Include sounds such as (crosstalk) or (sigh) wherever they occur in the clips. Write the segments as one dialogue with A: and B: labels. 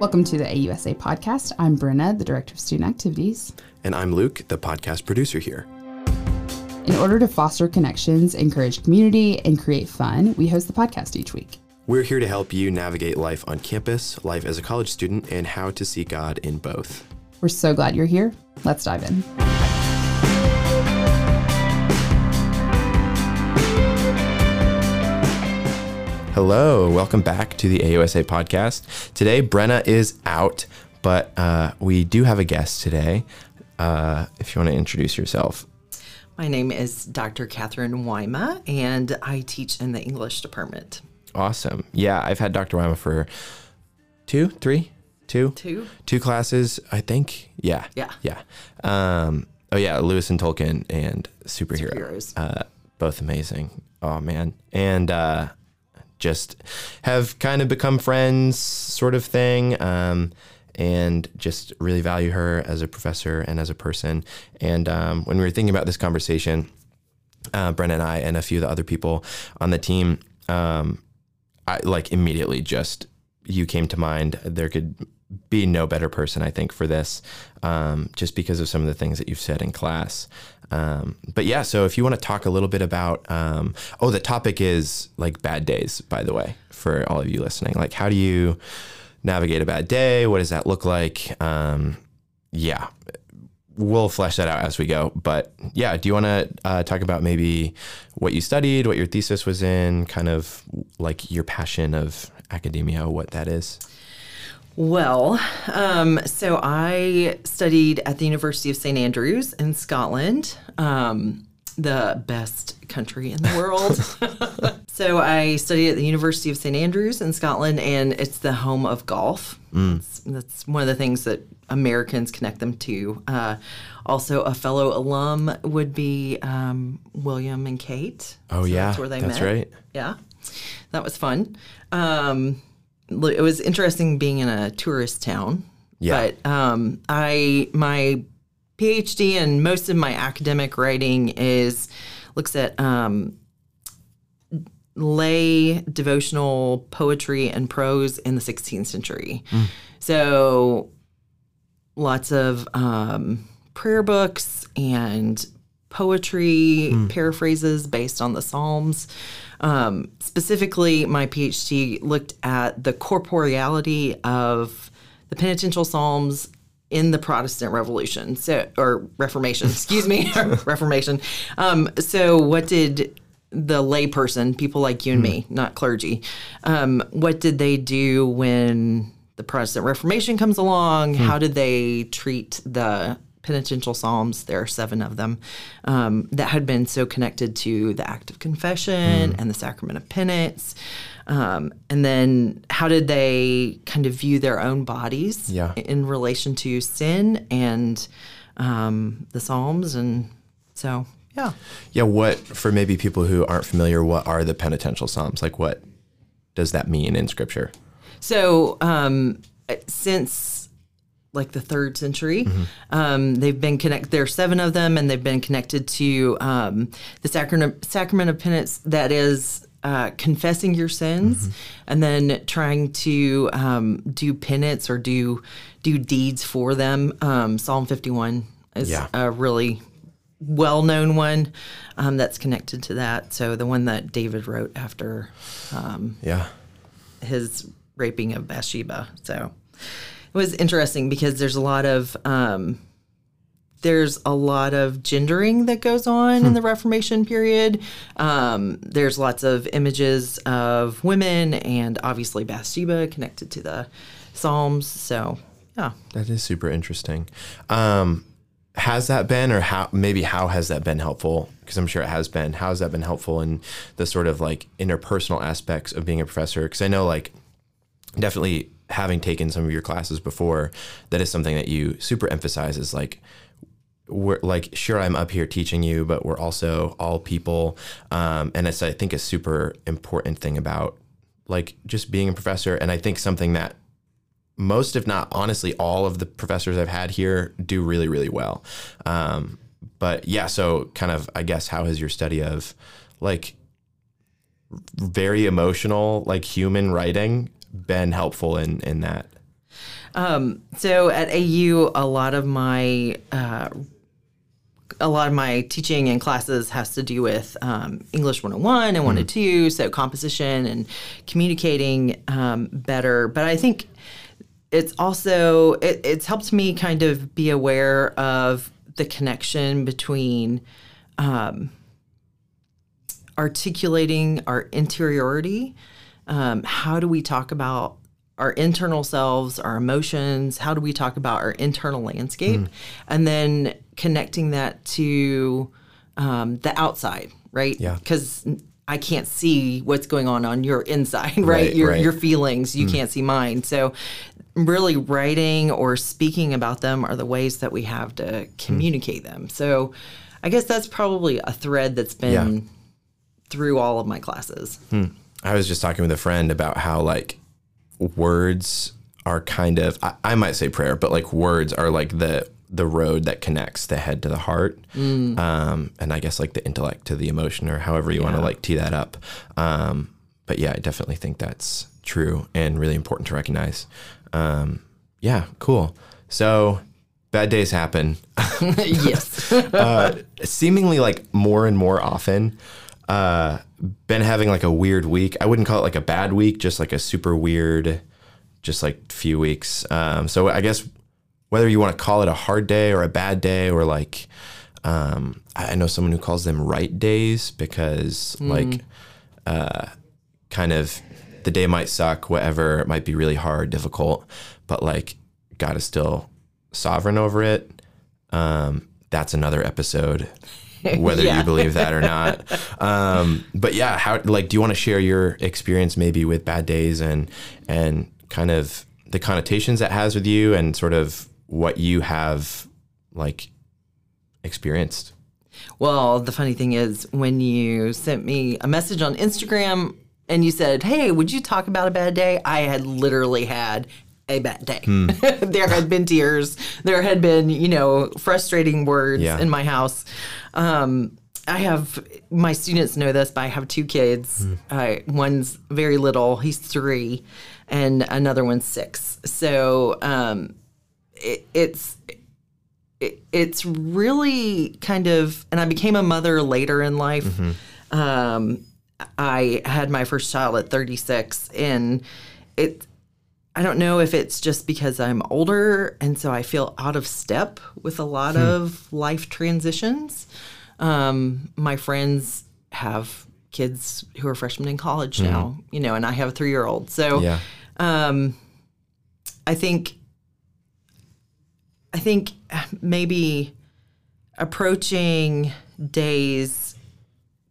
A: Welcome to the AUSA podcast. I'm Brenna, the Director of Student Activities.
B: And I'm Luke, the podcast producer here.
A: In order to foster connections, encourage community, and create fun, we host the podcast each week.
B: We're here to help you navigate life on campus, life as a college student, and how to see God in both.
A: We're so glad you're here. Let's dive in.
B: Hello, welcome back to the AUSA podcast. Today, Brenna is out, but uh, we do have a guest today. Uh, if you want to introduce yourself.
C: My name is Dr. Catherine Wyma, and I teach in the English department.
B: Awesome. Yeah, I've had Dr. Wyma for two, three, two,
C: Two?
B: two classes, I think. Yeah.
C: Yeah.
B: Yeah. Um, oh, yeah, Lewis and Tolkien and superhero.
C: Superheroes.
B: Uh, both amazing. Oh, man. And uh, just have kind of become friends, sort of thing. Um, and just really value her as a professor and as a person. And um, when we were thinking about this conversation, uh, Brenna and I and a few of the other people on the team, um, I like immediately just you came to mind. There could be no better person, I think, for this, um, just because of some of the things that you've said in class. Um, but yeah, so if you want to talk a little bit about, um, oh, the topic is like bad days, by the way, for all of you listening. Like, how do you navigate a bad day? What does that look like? Um, yeah, we'll flesh that out as we go. But yeah, do you want to uh, talk about maybe what you studied, what your thesis was in, kind of like your passion of academia, what that is?
C: Well, um, so I studied at the University of St. Andrews in Scotland, um, the best country in the world. (laughs) (laughs) so I studied at the University of St. Andrews in Scotland, and it's the home of golf. That's, that's one of the things that Americans connect them to. Uh, also, a fellow alum would be um, William and Kate.
B: Oh, yeah,
C: that's where they
B: that's
C: met.
B: right.
C: Yeah, that was fun. Um, it was interesting being in a tourist town.
B: Yeah.
C: But um, I my PhD and most of my academic writing is looks at um, lay devotional poetry and prose in the 16th century. So lots of um, prayer books and poetry paraphrases based on the Psalms. Um, specifically, my PhD looked at the corporeality of the penitential Psalms in the Protestant Revolution, so or Reformation, (laughs) excuse me, (laughs) Reformation. Um, so, what did the layperson, people like you and me, not clergy, um, what did they do when the Protestant Reformation comes along? How did they treat the penitential psalms? There are seven of them um, that had been so connected to the act of confession and the sacrament of penance. Um, and then how did they kind of view their own bodies
B: Yeah.
C: in relation to sin and um, the psalms? And so, yeah.
B: Yeah, what for maybe people who aren't familiar, what are the penitential psalms? Like, what does that mean in Scripture?
C: So um, since like the third century, um, they've been connected. There are seven of them, and they've been connected to um, the sacrament sacrament of penance. That is. Uh, confessing your sins and then trying to um, do penance or do do deeds for them. Um, Psalm 51 is
B: Yeah.
C: a really well known one um, that's connected to that. So the one that David wrote after um,
B: Yeah.
C: his raping of Bathsheba. So it was interesting because there's a lot of um, there's a lot of gendering that goes on in the Reformation period. Um, there's lots of images of women and obviously Bathsheba connected to the Psalms. So yeah.
B: That is super interesting. Um, has that been, or how maybe how has that been helpful? Because I'm sure it has been. How has that been helpful in the sort of like interpersonal aspects of being a professor? Because I know, like, definitely having taken some of your classes before, that is something that you super emphasize is like, we're like, sure, I'm up here teaching you, but we're also all people. Um, and it's, I think, a super important thing about like just being a professor. And I think something that most, if not honestly, all of the professors I've had here do really, really well. Um, but yeah, so kind of, I guess, how has your study of like very emotional, like human writing been helpful in in that?
C: Um, so at AU, a lot of my uh, a lot of my teaching and classes has to do with um, English 101 and 102, so composition and communicating um, better. But I think it's also it, it's helped me kind of be aware of the connection between um, articulating our interiority. Um, how do we talk about our internal selves, our emotions? How do we talk about our internal landscape? And then connecting that to um, the outside, right?
B: Yeah.
C: Because I can't see what's going on on your inside, (laughs) right?
B: Right,
C: your
B: right.
C: your feelings, you can't see mine. So, really, writing or speaking about them are the ways that we have to communicate them. So, I guess that's probably a thread that's been through all of my classes.
B: I was just talking with a friend about how like words are kind of I, I might say prayer, but like words are like the the road that connects the head to the heart, um, and I guess like the intellect to the emotion, or however you want to like tee that up. Um, but yeah, I definitely think that's true and really important to recognize. Um, yeah, cool. So bad days happen. (laughs)
C: yes. (laughs)
B: uh, seemingly like more and more often. Uh, been having like a weird week. I wouldn't call it like a bad week, just like a super weird, just like few weeks. Um, so I guess whether you want to call it a hard day or a bad day or like, um, I know someone who calls them right days because like, uh, kind of the day might suck, whatever. It might be really hard, difficult, but like God is still sovereign over it. Um, that's another episode, (laughs) whether
C: Yeah.
B: you believe that or not. (laughs) Um, but yeah, how like do you want to share your experience maybe with bad days and and kind of the connotations that has with you and sort of what you have like experienced?
C: Well, the funny thing is, when you sent me a message on Instagram and you said, Hey, would you talk about a bad day? I had literally had a bad day. (laughs) there had been tears. There had been, you know, frustrating words
B: Yeah.
C: in my house. Um, I have my students know this, but I have two kids. Uh, one's very little; he's three, and another one's six. So um, it, it's it, it's really kind of and i became a mother later in life um, i had my first child at 36 and it i don't know if it's just because i'm older and so i feel out of step with a lot of life transitions um, my friends have kids who are freshmen in college now you know and i have a three year old so
B: Yeah.
C: um, I think I think maybe approaching days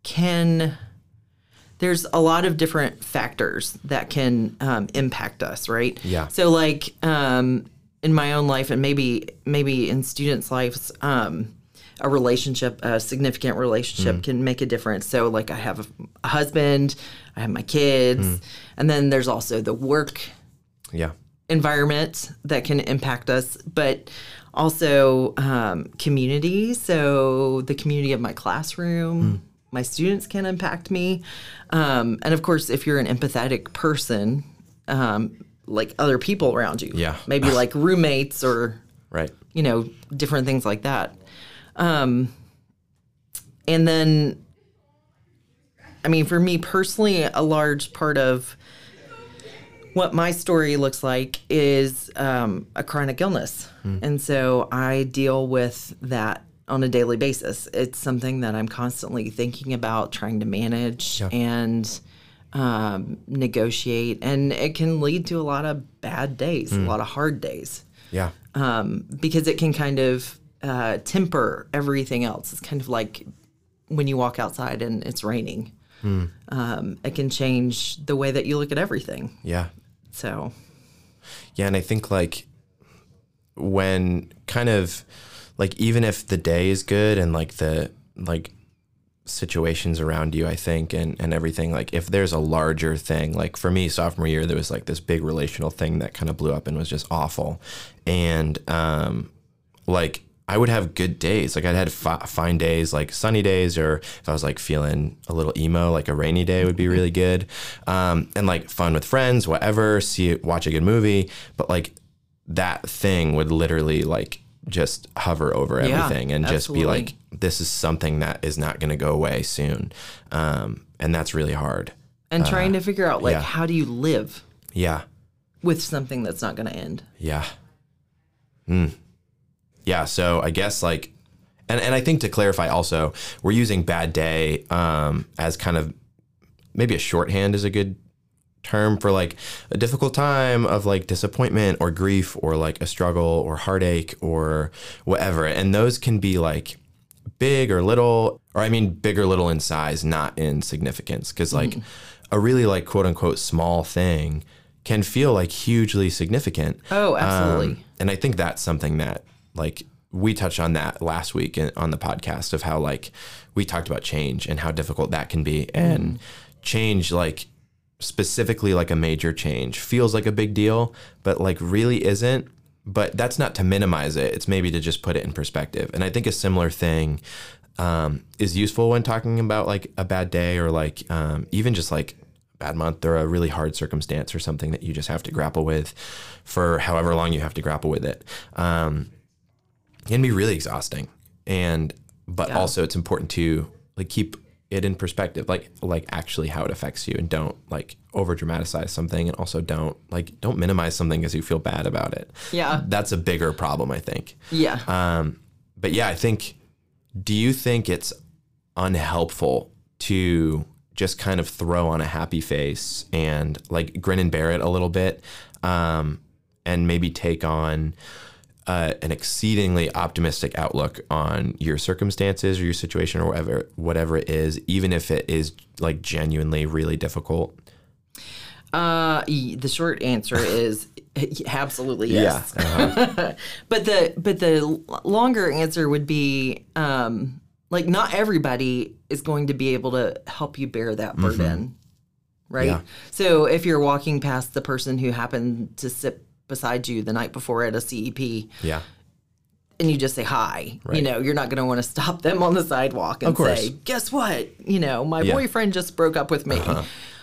C: can there's a lot of different factors that can um, impact us, right?
B: Yeah.
C: So like um, in my own life and maybe maybe in students' lives, um, a relationship, a significant relationship can make a difference. So like I have a, husband, I have my kids, and then there's also the work
B: Yeah.
C: environment that can impact us, but also um, community. So the community of my classroom, my students can impact me, um, and of course, if you're an empathetic person, um, like other people around you,
B: Yeah.
C: maybe like (laughs) roommates or
B: Right.
C: you know different things like that. Um, and then, I mean, for me personally, a large part of what my story looks like is um, a chronic illness. And so I deal with that on a daily basis. It's something that I'm constantly thinking about, trying to manage and um, negotiate. And it can lead to a lot of bad days, a lot of hard days
B: Yeah.
C: um, because it can kind of uh, temper everything else. It's kind of like when you walk outside and it's raining. Um, it can change the way that you look at everything.
B: Yeah.
C: So,
B: Yeah, and I think like when kind of like even if the day is good and like the like situations around you, I think and and everything like if there's a larger thing, like for me sophomore year there was like this big relational thing that kind of blew up and was just awful. And um like I would have good days. Like I'd had fi- fine days, like sunny days, or if I was like feeling a little emo, like a rainy day would be really good. Um, and like fun with friends, whatever, see watch a good movie. But like that thing would literally like just hover over
C: Yeah,
B: everything and just be like, this is something that is not going to go away soon. Um, and that's really hard.
C: and trying to figure out like
B: yeah.
C: how do you live
B: Yeah.
C: with something that's not going to end.
B: Yeah. Mm. Yeah. So I guess like, and, and I think to clarify also, we're using bad day um, as kind of maybe a shorthand is a good term for like a difficult time of like disappointment or grief or like a struggle or heartache or whatever. And those can be like big or little, or I mean big or little in size, not in significance. Cause like a really like quote unquote small thing can feel like hugely significant.
C: Oh, absolutely.
B: Um, and I think that's something that like we touched on that last week in, on the podcast of how like we talked about change and how difficult that can be. And change like specifically like a major change feels like a big deal but like really isn't. But that's not to minimize it. It's maybe to just put it in perspective. And i think a similar thing um, is useful when talking about like a bad day or like um, even just like a bad month or a really hard circumstance or something that you just have to grapple with for however long you have to grapple with it. Um, it can be really exhausting and but
C: Yeah.
B: also it's important to like keep it in perspective like like actually how it affects you and don't like over dramatize something and also don't like don't minimize something because you feel bad about it
C: Yeah.
B: that's a bigger problem i think
C: Yeah.
B: um, but yeah, I think. Do you think it's unhelpful to just kind of throw on a happy face and like grin and bear it a little bit, um, and maybe take on uh, an exceedingly optimistic outlook on your circumstances or your situation or whatever whatever it is, even if it is like genuinely really difficult?
C: Uh, the short answer (laughs) is absolutely yes.
B: uh-huh. (laughs)
C: but the but the longer answer would be um, like not everybody is going to be able to help you bear that burden, right?
B: Yeah.
C: So if you're walking past the person who happened to sit beside you the night before at a CEP
B: Yeah.
C: and you just say hi, you know, you're not going to want to stop them on the sidewalk and say, "Guess what? You know, my
B: Yeah.
C: boyfriend just broke up with me."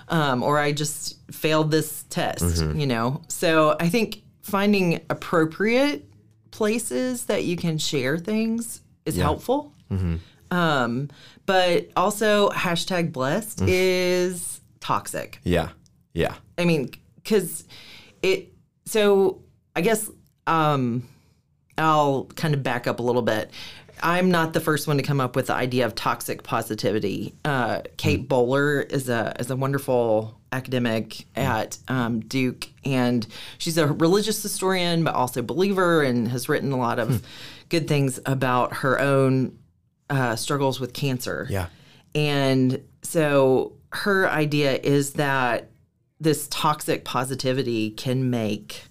C: Um, or I just failed this test,
B: Mm-hmm.
C: you know. So I think finding appropriate places that you can share things is helpful.
B: Mm-hmm.
C: Um, but also hashtag blessed
B: Mm.
C: is toxic.
B: Yeah. Yeah.
C: I mean, because it. So I guess um, I'll kind of back up a little bit. I'm not the first one to come up with the idea of toxic positivity. Uh, Kate Bowler is a is a wonderful academic at um, Duke, and she's a religious historian, but also believer, and has written a lot of good things about her own uh, struggles with cancer.
B: Yeah.
C: And so her idea is that this toxic positivity can make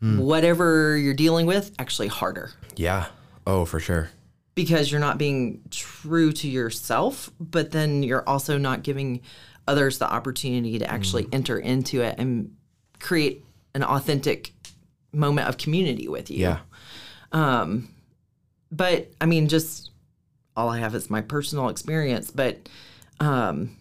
C: whatever you're dealing with actually harder
B: Yeah. Oh, for sure.
C: because you're not being true to yourself, but then you're also not giving others the opportunity to actually enter into it and create an authentic moment of community with you.
B: Yeah.
C: Um, but I mean, just all I have is my personal experience. But um,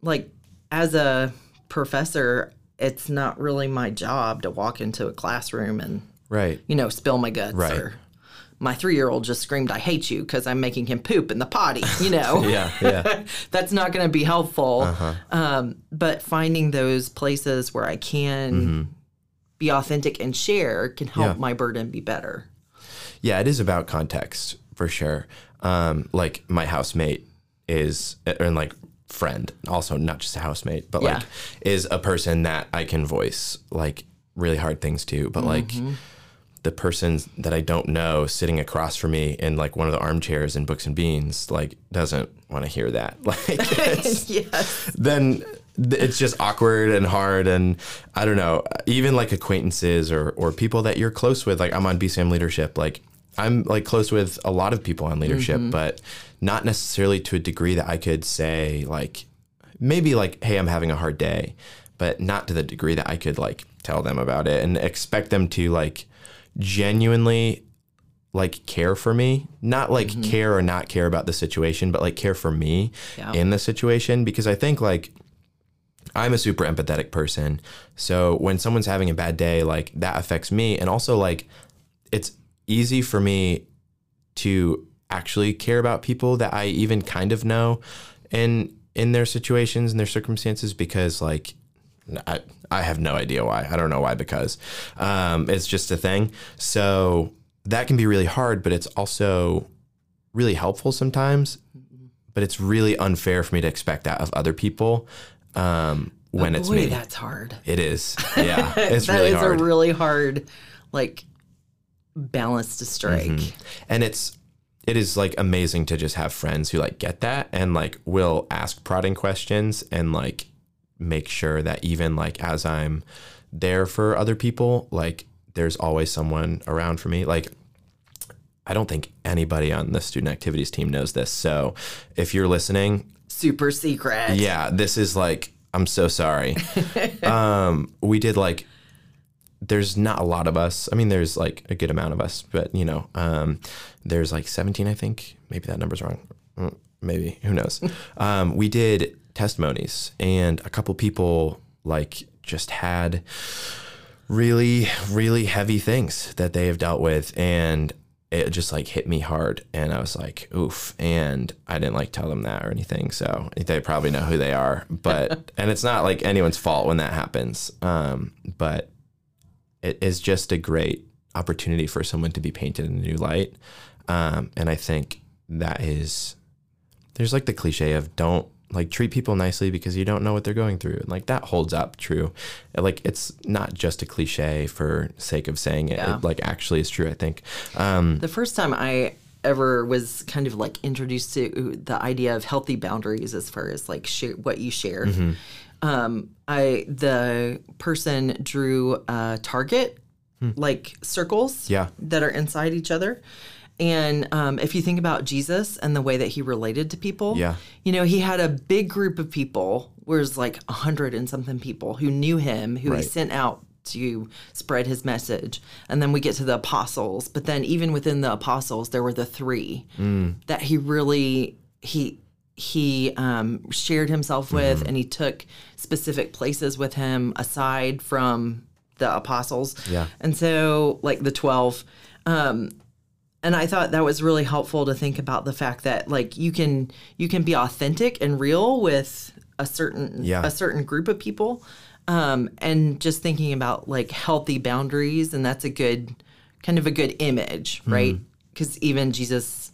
C: like as a professor, it's not really my job to walk into a classroom and
B: Right.
C: you know spill my guts
B: Right.
C: or my three year old just screamed, "I hate you" because I'm making him poop in the potty. You know, (laughs)
B: Yeah. Yeah. (laughs)
C: that's not going to be helpful.
B: Uh-huh.
C: Um, but finding those places where I can be authentic and share can help
B: Mm-hmm. Yeah.
C: my burden be better.
B: Yeah, it is about context for sure. Um, like my housemate is, and like friend, also not just a housemate, but
C: Yeah.
B: like is a person that I can voice like really hard things to. But like mm-hmm. the person that I don't know sitting across from me in like one of the armchairs in Books and Beans, like doesn't want to hear that. (laughs) Like (laughs)
C: yes.
B: then it's just awkward and hard and I don't know even like acquaintances or or people that you're close with like I'm on BCM leadership like I'm like close with a lot of people on leadership mm-hmm. but not necessarily to a degree that I could say like maybe like hey I'm having a hard day but not to the degree that I could like tell them about it and expect them to like genuinely like care for me not like mm-hmm. care or not care about the situation but like care for me
C: Yeah.
B: in the situation because i think like I'm a super empathetic person. So when someone's having a bad day, like that affects me. And also, like, it's easy for me to actually care about people that I even kind of know in in their situations and their circumstances because like I, I have no idea why. I don't know why because um, it's just a thing. So that can be really hard, but it's also really helpful sometimes. But it's really unfair for me to expect that of other people um, when it's
C: Boy,
B: me.
C: that's hard.
B: It is. (laughs) Yeah, it's
C: That
B: really
C: is
B: hard.
C: a really hard, like, balance to strike.
B: Mm-hmm. and it's it is like amazing to just have friends who like get that and like will ask prodding questions and like make sure that even like as I'm there for other people, like there's always someone around for me. Like I don't think anybody on the student activities team knows this. So if you're listening,
C: Super secret.
B: yeah, this is like I'm so sorry. (laughs) um, we did like there's not a lot of us. I mean, there's like a good amount of us, but you know, um, there's like 17, I think. Maybe that number's wrong. Mm, Maybe who knows? (laughs) um, we did testimonies, and a couple people like just had really, really heavy things that they have dealt with, and it just like hit me hard and I was like, oof. And I didn't like tell them that or anything. So they probably know who they are. But (laughs) and it's not like anyone's fault when that happens. Um, but it is just a great opportunity for someone to be painted in a new light. Um, and I think that is there's like the cliche of don't like treat people nicely because you don't know what they're going through. And like that holds up true. Like it's not just a cliche for sake of saying it.
C: Yeah.
B: It like actually is true, I think. Um,
C: The first time I ever was kind of like introduced to the idea of healthy boundaries as far as like share, what you share.
B: Mm-hmm.
C: Um, I the person drew a target like circles
B: Hmm. Yeah.
C: that are inside each other. And um, if you think about Jesus and the way that he related to people,
B: Yeah.
C: you know, he had a big group of people, whereas like a hundred and something people who knew him, who he sent out to spread his message. And then we get to the apostles. But then even within the apostles, there were the three that he really he he um, shared himself with, and he took specific places with him aside from the apostles.
B: Yeah.
C: And so, like the twelve. Um, and I thought that was really helpful to think about the fact that like you can you can be authentic and real with a certain
B: Yeah.
C: a certain group of people um, and just thinking about like healthy boundaries and that's a good kind of a good image right because even jesus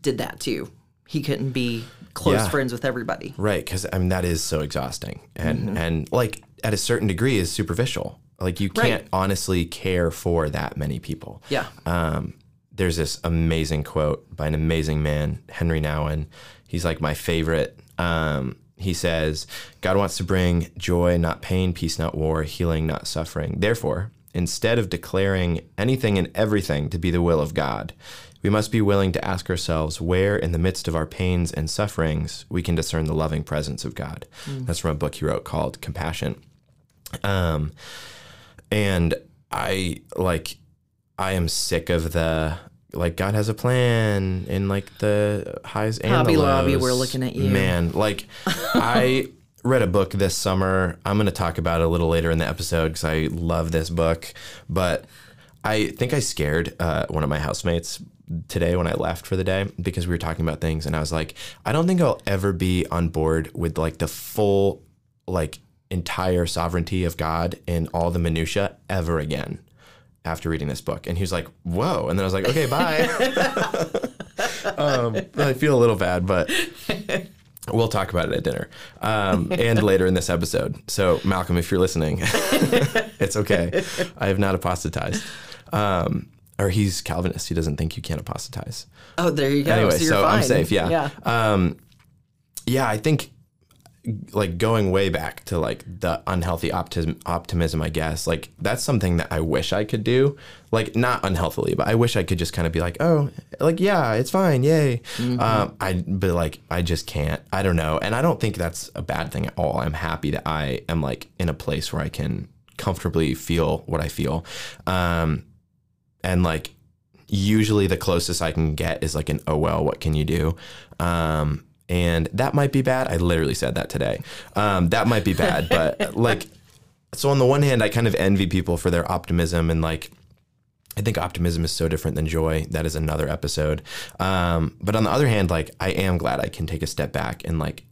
C: did that too he couldn't be close
B: Yeah.
C: friends with everybody
B: Right, because I mean that is so exhausting, and
C: Mm-hmm.
B: and like at a certain degree is superficial. Like you can't honestly care for that many people.
C: yeah
B: Um, there's this amazing quote by an amazing man, Henri Nouwen. He's like my favorite. Um, he says, "God wants to bring joy, not pain; peace, not war; healing, not suffering. Therefore." Instead of declaring anything and everything to be the will of God, we must be willing to ask ourselves where, in the midst of our pains and sufferings, we can discern the loving presence of God. That's from a book he wrote called Compassion. Um, and I like, I am sick of the like God has a plan in like the highs and
C: Hobby
B: the
C: Lobby,
B: lows.
C: we're looking at you.
B: Man, like (laughs) I read a book this summer. I'm going to talk about it a little later in the episode because I love this book. But I think I scared uh, one of my housemates today when I left for the day because we were talking about things, and I was like, I don't think I'll ever be on board with like the full like entire sovereignty of God in all the minutia ever again after reading this book. And he was like, whoa. And then I was like, okay, bye. (laughs) (laughs) um, I feel a little bad, but we'll talk about it at dinner um, and later in this episode. So, Malcolm, if you're listening, (laughs) it's okay. I have not apostatized. Um, or he's Calvinist. He doesn't think you can apostatize.
C: oh there you go
B: Anyway,
C: so, you're
B: so I'm safe. Yeah.
C: yeah
B: Um, yeah, I think like going way back to like the unhealthy optimism, optimism, I guess, like that's something that I wish I could do. Like not unhealthily, but I wish I could just kind of be like, oh, like yeah, it's fine, yay. Um, I but like I just can't. I don't know, and I don't think that's a bad thing at all. I'm happy that I am like in a place where I can comfortably feel what I feel, um, and like usually the closest I can get is like an oh well, what can you do? Um, and that might be bad. I literally said that today. Um, that might be bad, but (laughs) like, so on the one hand, I kind of envy people for their optimism and like. I think optimism is so different than joy. That is another episode. Um, but on the other hand, like I am glad I can take a step back and like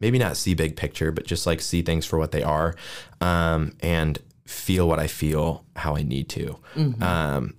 B: maybe not see big picture, but just like see things for what they are, um, and feel what I feel how I need to. Um,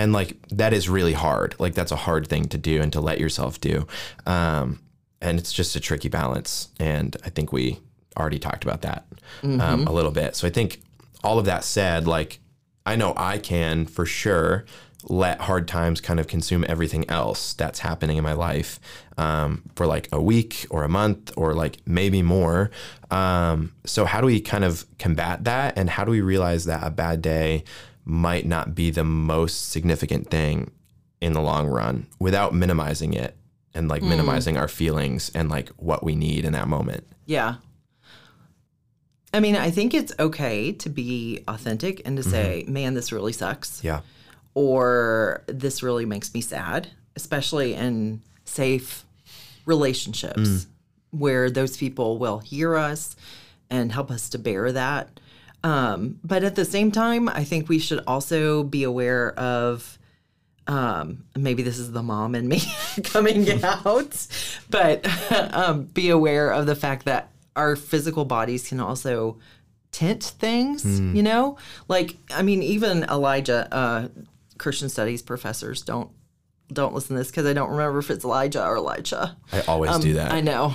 B: and like that is really hard. Like that's a hard thing to do and to let yourself do. Um, and it's just a tricky balance. And I think we already talked about that um, a little bit. So I think all of that said, like I know I can for sure let hard times kind of consume everything else that's happening in my life um, for like a week or a month or like maybe more. Um, so, how do we kind of combat that? And how do we realize that a bad day might not be the most significant thing in the long run without minimizing it and like hmm. minimizing our feelings and like what we need in that moment?
C: Yeah. I mean, I think it's okay to be authentic and to say, mm-hmm. man, this really sucks.
B: Yeah.
C: Or this really makes me sad, especially in safe relationships mm. where those people will hear us and help us to bear that. Um, but at the same time, I think we should also be aware of um, maybe this is the mom in me (laughs) coming (laughs) out, but um, be aware of the fact that our physical bodies can also tint things, you know? Like, I mean, even Elijah, uh, Christian studies professors don't don't listen to this because I don't remember if it's Elijah or Elisha.
B: I always do that.
C: I know,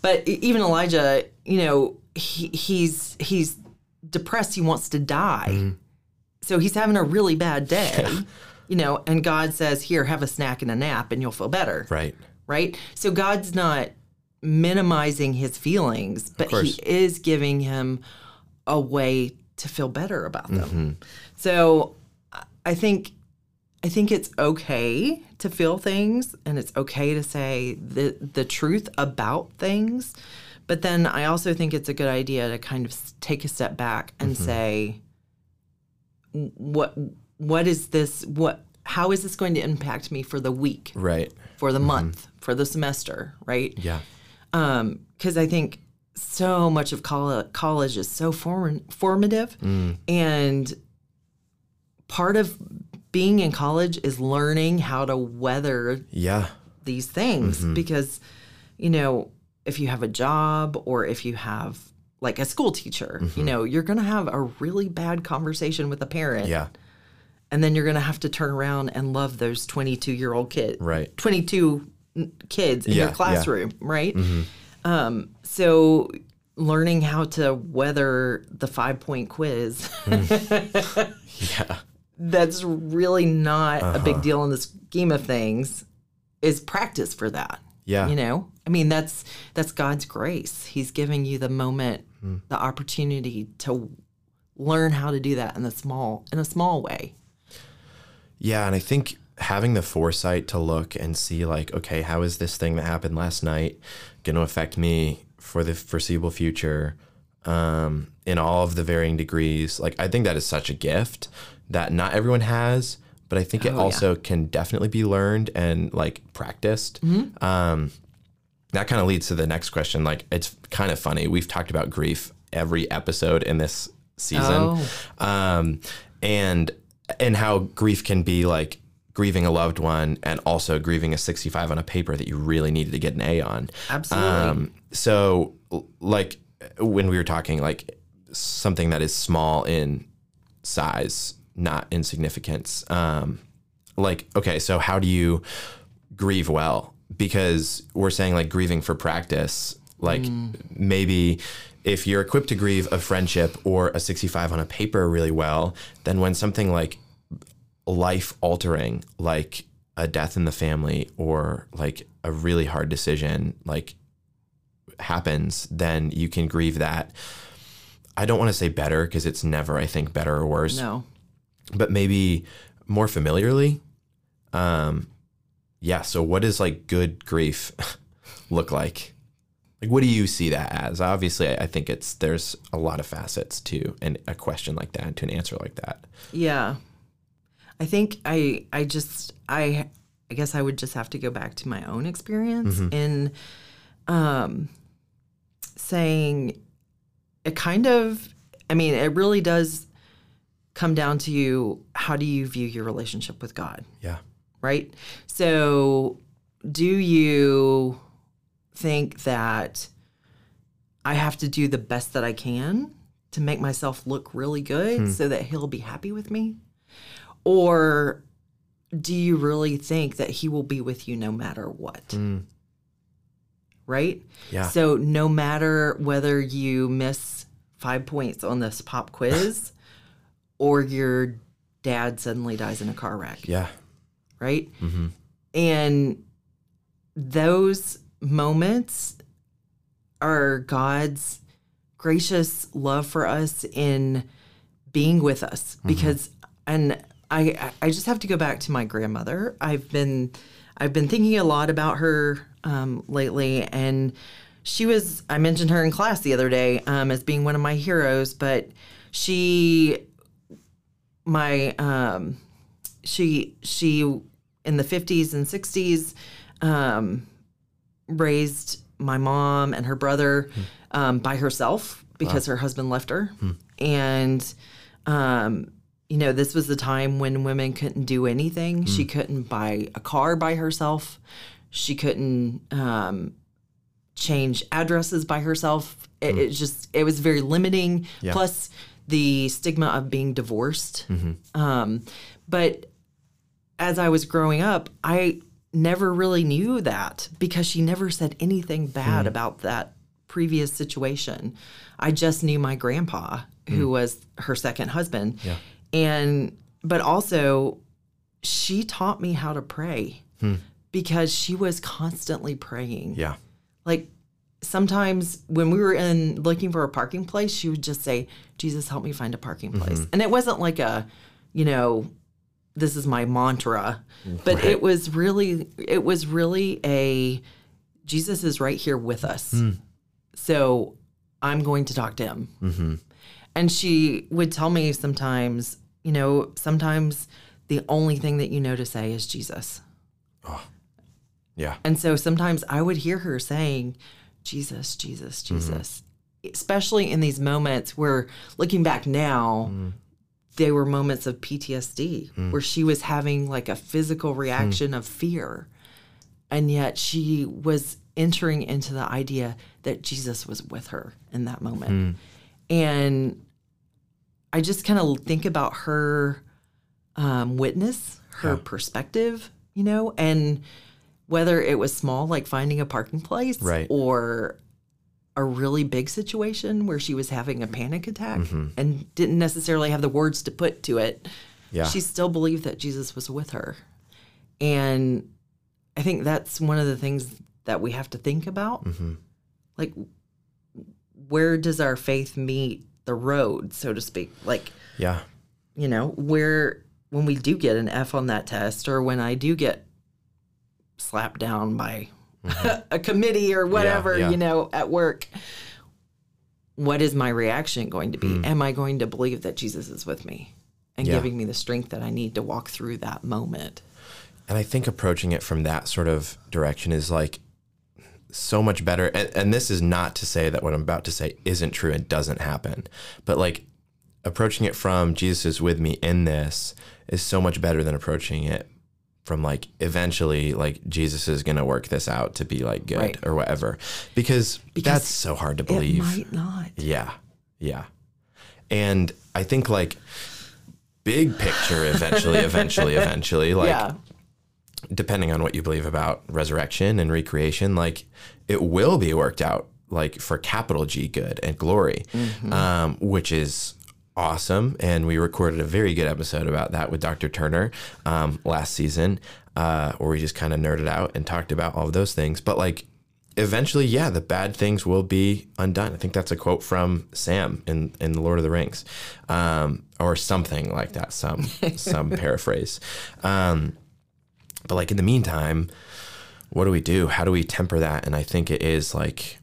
C: but even Elijah, you know, he, he's he's depressed. He wants to die,
B: Mm-hmm.
C: so he's having a really bad day. (laughs) You know, and God says, "Here, have a snack and a nap, and you'll feel better."
B: right.
C: Right. So God's not minimizing his feelings, but he is giving him a way to feel better about them.
B: Mm-hmm.
C: So I- I think I think it's okay to feel things and it's okay to say the the truth about things. But then I also think it's a good idea to kind of take a step back and
B: Mm-hmm.
C: say what what is this what how is this going to impact me for the week,
B: Right.
C: for the mm-hmm. month, for the semester, right?
B: Yeah.
C: Um, because I think so much of coll- college is so form- formative, mm. and part of being in college is learning how to weather
B: Yeah.
C: these things mm-hmm. because you know if you have a job or if you have like a school teacher you mm-hmm. know you're going to have a really bad conversation with a parent
B: Yeah.
C: and then you're going to have to turn around and love those 22 year old kids
B: Right.
C: 22 kids in
B: Yeah,
C: your
B: yeah.
C: classroom right mm-hmm. um, so learning how to weather the five point quiz mm. (laughs)
B: Yeah. (laughs)
C: that's really not a big uh-huh. deal in the scheme of things is practice for that
B: Yeah.
C: you know i mean that's that's god's grace he's giving you the moment the opportunity to learn how to do that in the small in a small way
B: Yeah, and I think having the foresight to look and see like, okay, how is this thing that happened last night going to affect me for the foreseeable future um, in all of the varying degrees? Like, I think that is such a gift that not everyone has, but I think it
C: Oh, yeah.
B: also can definitely be learned and like practiced.
C: Mm-hmm.
B: Um, that kind of leads to the next question. Like, it's kind of funny. We've talked about grief every episode in this season,
C: Oh.
B: um, and and how grief can be like grieving a loved one and also grieving a 65 on a paper that you really needed to get an A on.
C: Absolutely.
B: Um, so, like when we were talking, like something that is small in size, not insignificance. Um, like, okay, so how do you grieve well? Because we're saying like grieving for practice, like maybe if you're equipped to grieve a friendship or a 65 on a paper really well, then when something like life altering, like a death in the family or like a really hard decision, like happens, then you can grieve that. I don't want to say better because it's never, I think, better or worse
C: no
B: but maybe more familiarly. Um, yeah. So, what does like good grief (laughs) look like? Like, what do you see that as? Obviously, I think it's there's a lot of facets to and a question like that, to an answer like that.
C: Yeah. I think I I just I I guess I would just have to go back to my own experience in um, saying it kind of, I mean, it really does come down to you. How do you view your relationship with God?
B: Yeah.
C: right? So, do you think that I have to do the best that I can to make myself look really good hmm. so that he'll be happy with me? Or do you really think that he will be with you no matter what? Hmm. Right?
B: Yeah.
C: So, no matter whether you miss five points on this pop quiz or your dad suddenly dies in a car wreck
B: Yeah.
C: right? And those moments are God's gracious love for us in being with us because and I I just have to go back to my grandmother. I've been I've been thinking a lot about her um, lately and she was I mentioned her in class the other day um, as being one of my heroes, but she my um she she in the 50s and 60s um, raised my mom and her brother um, by herself because her husband left her. And um, you know this was the time when women couldn't do anything. She couldn't buy a car by herself. She couldn't um, change addresses by herself. It, it just it was very limiting.
B: Yeah.
C: plus the stigma of being divorced mm-hmm. um, but as I was growing up, I never really knew that because she never said anything bad mm. about that previous situation. I just knew my grandpa, who mm. was her second husband.
B: Yeah.
C: And, but also, she taught me how to pray hmm. because she was constantly praying
B: Yeah.
C: like sometimes when we were in looking for a parking place she would just say jesus help me find a parking mm-hmm. place. And it wasn't like a you know this is my mantra mm-hmm. but it was really it was really a jesus is right here with us. Hmm. So i'm going to talk to him. Mm-hmm. And she would tell me sometimes you know sometimes the only thing that you know to say is jesus.
B: Oh, yeah.
C: and so sometimes I would hear her saying, Jesus, Jesus, mm-hmm. Jesus, especially in these moments where looking back now, mm. they were moments of PTSD mm. where she was having like a physical hmm. reaction of fear. And yet she was entering into the idea that Jesus was with her in that moment. Hmm. And I just kind of think about her um, witness, her perspective, you know, and whether it was small, like finding a parking place,
B: Right.
C: or a really big situation where she was having a panic attack mm-hmm. and didn't necessarily have the words to put to it.
B: Yeah.
C: She still believed that Jesus was with her. And I think that's one of the things that we have to think about. Mm-hmm. Like, where does our faith meet the road, so to speak? Like,
B: Yeah.
C: you know, where when we do get an F on that test or when I do get slapped down by (laughs) a committee or whatever,
B: Mm-hmm. yeah.
C: you know, at work, what is my reaction going to be? Am I going to believe that Jesus is with me and
B: Mm. Yeah.
C: giving me the strength that I need to walk through that moment?
B: And I think approaching it from that sort of direction is like so much better. And, and this is not to say that what I'm about to say isn't true and doesn't happen, but like approaching it from Jesus is with me in this is so much better than approaching it from like eventually like Jesus is going to work this out to be like good
C: Right.
B: or whatever because,
C: Because
B: that's so hard to believe.
C: It might not.
B: Yeah. Yeah. And I think like big picture eventually, eventually, eventually, like
C: yeah.
B: depending on what you believe about resurrection and recreation, like it will be worked out like for capital G good and glory, um, which is awesome. And we recorded a very good episode about that with Dr. Turner um, last season, uh, where we just kind of nerded out and talked about all of those things. But like eventually, yeah, the bad things will be undone. I think that's a quote from Sam in, in The Lord of the Rings, um, or something like that, some (laughs) some paraphrase. Um, but like in the meantime, what do we do? How do we temper that? And I think it is like,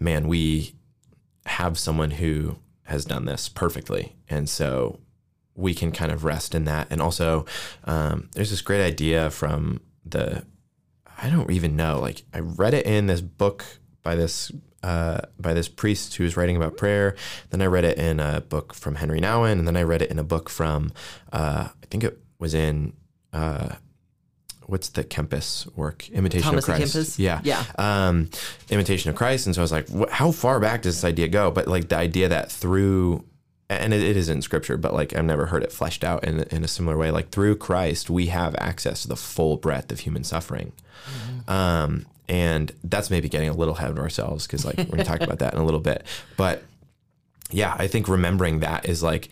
B: man, we have someone who has done this perfectly, and so we can kind of rest in that. And also, um, there's this great idea from the I don't even know. Like I read it in this book by this uh, by this priest who was writing about prayer. Then I read it in a book from Henri Nouwen, and then I read it in a book from uh, I think it was in uh, what's the Kempis work? Imitation
C: Thomas
B: of Christ.
C: Kempis?
B: Yeah,
C: Yeah.
B: Um, Imitation of Christ. And so I was like, wh- how far back does this idea go? But like the idea that through and it, it is in scripture, but like I've never heard it fleshed out in, in a similar way. Like through Christ, we have access to the full breadth of human suffering. Um, and that's maybe getting a little ahead of ourselves because like we're gonna talk about that in a little bit. But yeah, I think remembering that is like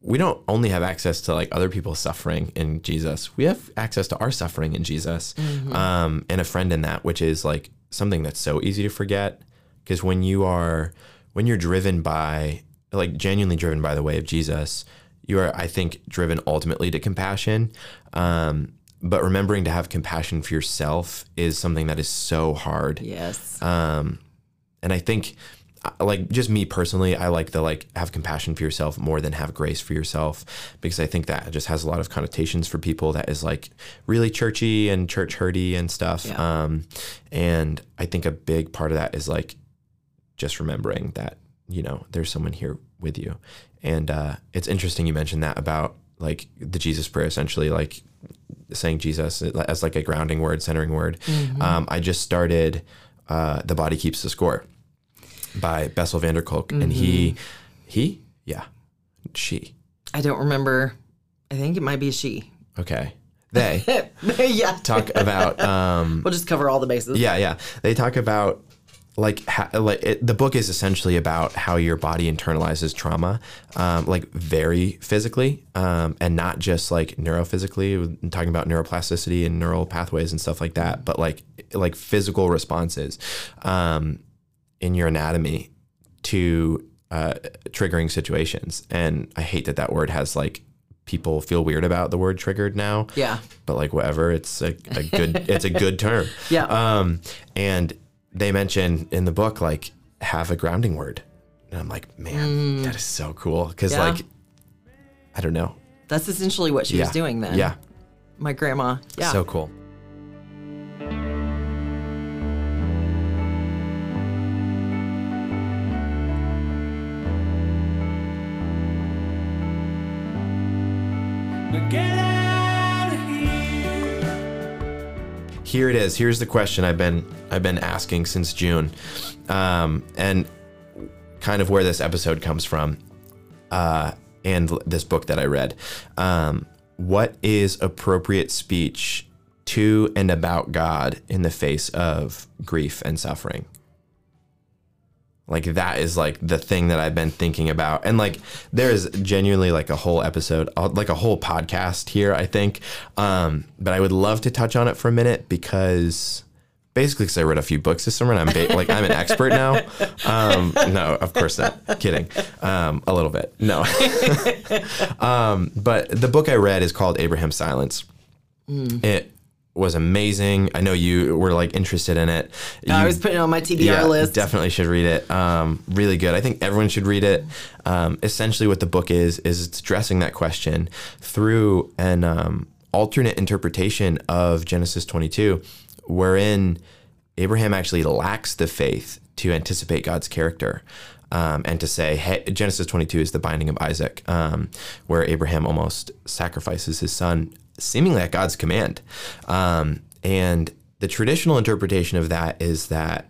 B: we don't only have access to like other people's suffering in Jesus. We have access to our suffering in Jesus, um, and a friend in that, which is like something that's so easy to forget. Because when you are when you're driven by like genuinely driven by the way of Jesus, you are, I think, driven ultimately to compassion. Um, but remembering to have compassion for yourself is something that is so hard.
C: Yes.
B: Um, and I think, like, just me personally, I like the like have compassion for yourself more than have grace for yourself because I think that just has a lot of connotations for people that is like really churchy and church hurty and stuff.
C: Yeah.
B: Um, and I think a big part of that is like just remembering that you know there's someone here with you. And uh, it's interesting you mentioned that about like the Jesus prayer, essentially like saying Jesus as like a grounding word, centering word. Um, I just started uh, "The Body Keeps the Score" by Bessel van der Kolk, and he, he, yeah, she,
C: I don't remember. I think it might be a she.
B: okay, (laughs) they
C: yeah.
B: talk about um,
C: We'll just cover all the bases.
B: yeah, yeah, they talk about like ha- like it, the book is essentially about how your body internalizes trauma, um, like very physically, um, and not just like neurophysically. Talking about neuroplasticity and neural pathways and stuff like that, but like like physical responses um, in your anatomy to uh, triggering situations. And I hate that that word has like people feel weird about the word triggered now
C: Yeah.
B: but like whatever it's a, a good (laughs) it's a good term
C: Yeah.
B: um and they mention in the book like have a grounding word and i'm like man that is so cool because
C: Mm. Yeah.
B: like i don't know
C: That's essentially what she
B: yeah
C: was doing then.
B: yeah
C: My grandma. Yeah.
B: so cool here. It is. Here's the question i've been i've been asking since june um, and kind of where this episode comes from uh, and this book that i read. Um, what is appropriate speech to and about god in the face of grief and suffering like that is like the thing that I've been thinking about. And like there is genuinely like a whole episode, like a whole podcast here, I think. Um, but I would love to touch on it for a minute because basically because I read a few books this summer and I'm ba- (laughs) like I'm an expert now. Um, no, of course not. Kidding. Um, a little bit. No. (laughs) um, but the book I read is called Abraham Silence. It was amazing. I know you were like interested in it.
C: I
B: You-
C: was putting it on my TBR list.
B: Definitely should read it. Um, really good. I think everyone should read it. Um, essentially, what the book is is it's addressing that question through an um, alternate interpretation of Genesis 22, wherein Abraham actually lacks the faith to anticipate God's character. Um, and to say, hey, Genesis 22 is the binding of Isaac, um, where Abraham almost sacrifices his son, seemingly at God's command. Um, and the traditional interpretation of that is that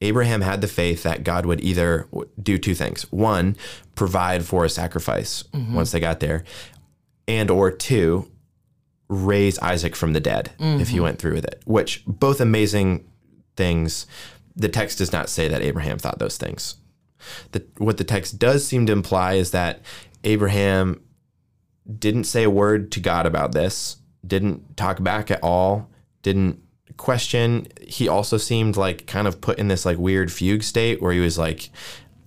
B: Abraham had the faith that God would either do two things. One, provide for a sacrifice once they got there, and or two, raise Isaac from the dead if he went through with it. Which both amazing things. The text does not say that Abraham thought those things. The, what the text does seem to imply is that Abraham didn't say a word to God about this, didn't talk back at all, didn't question. He also seemed like kind of put in this like weird fugue state where he was like,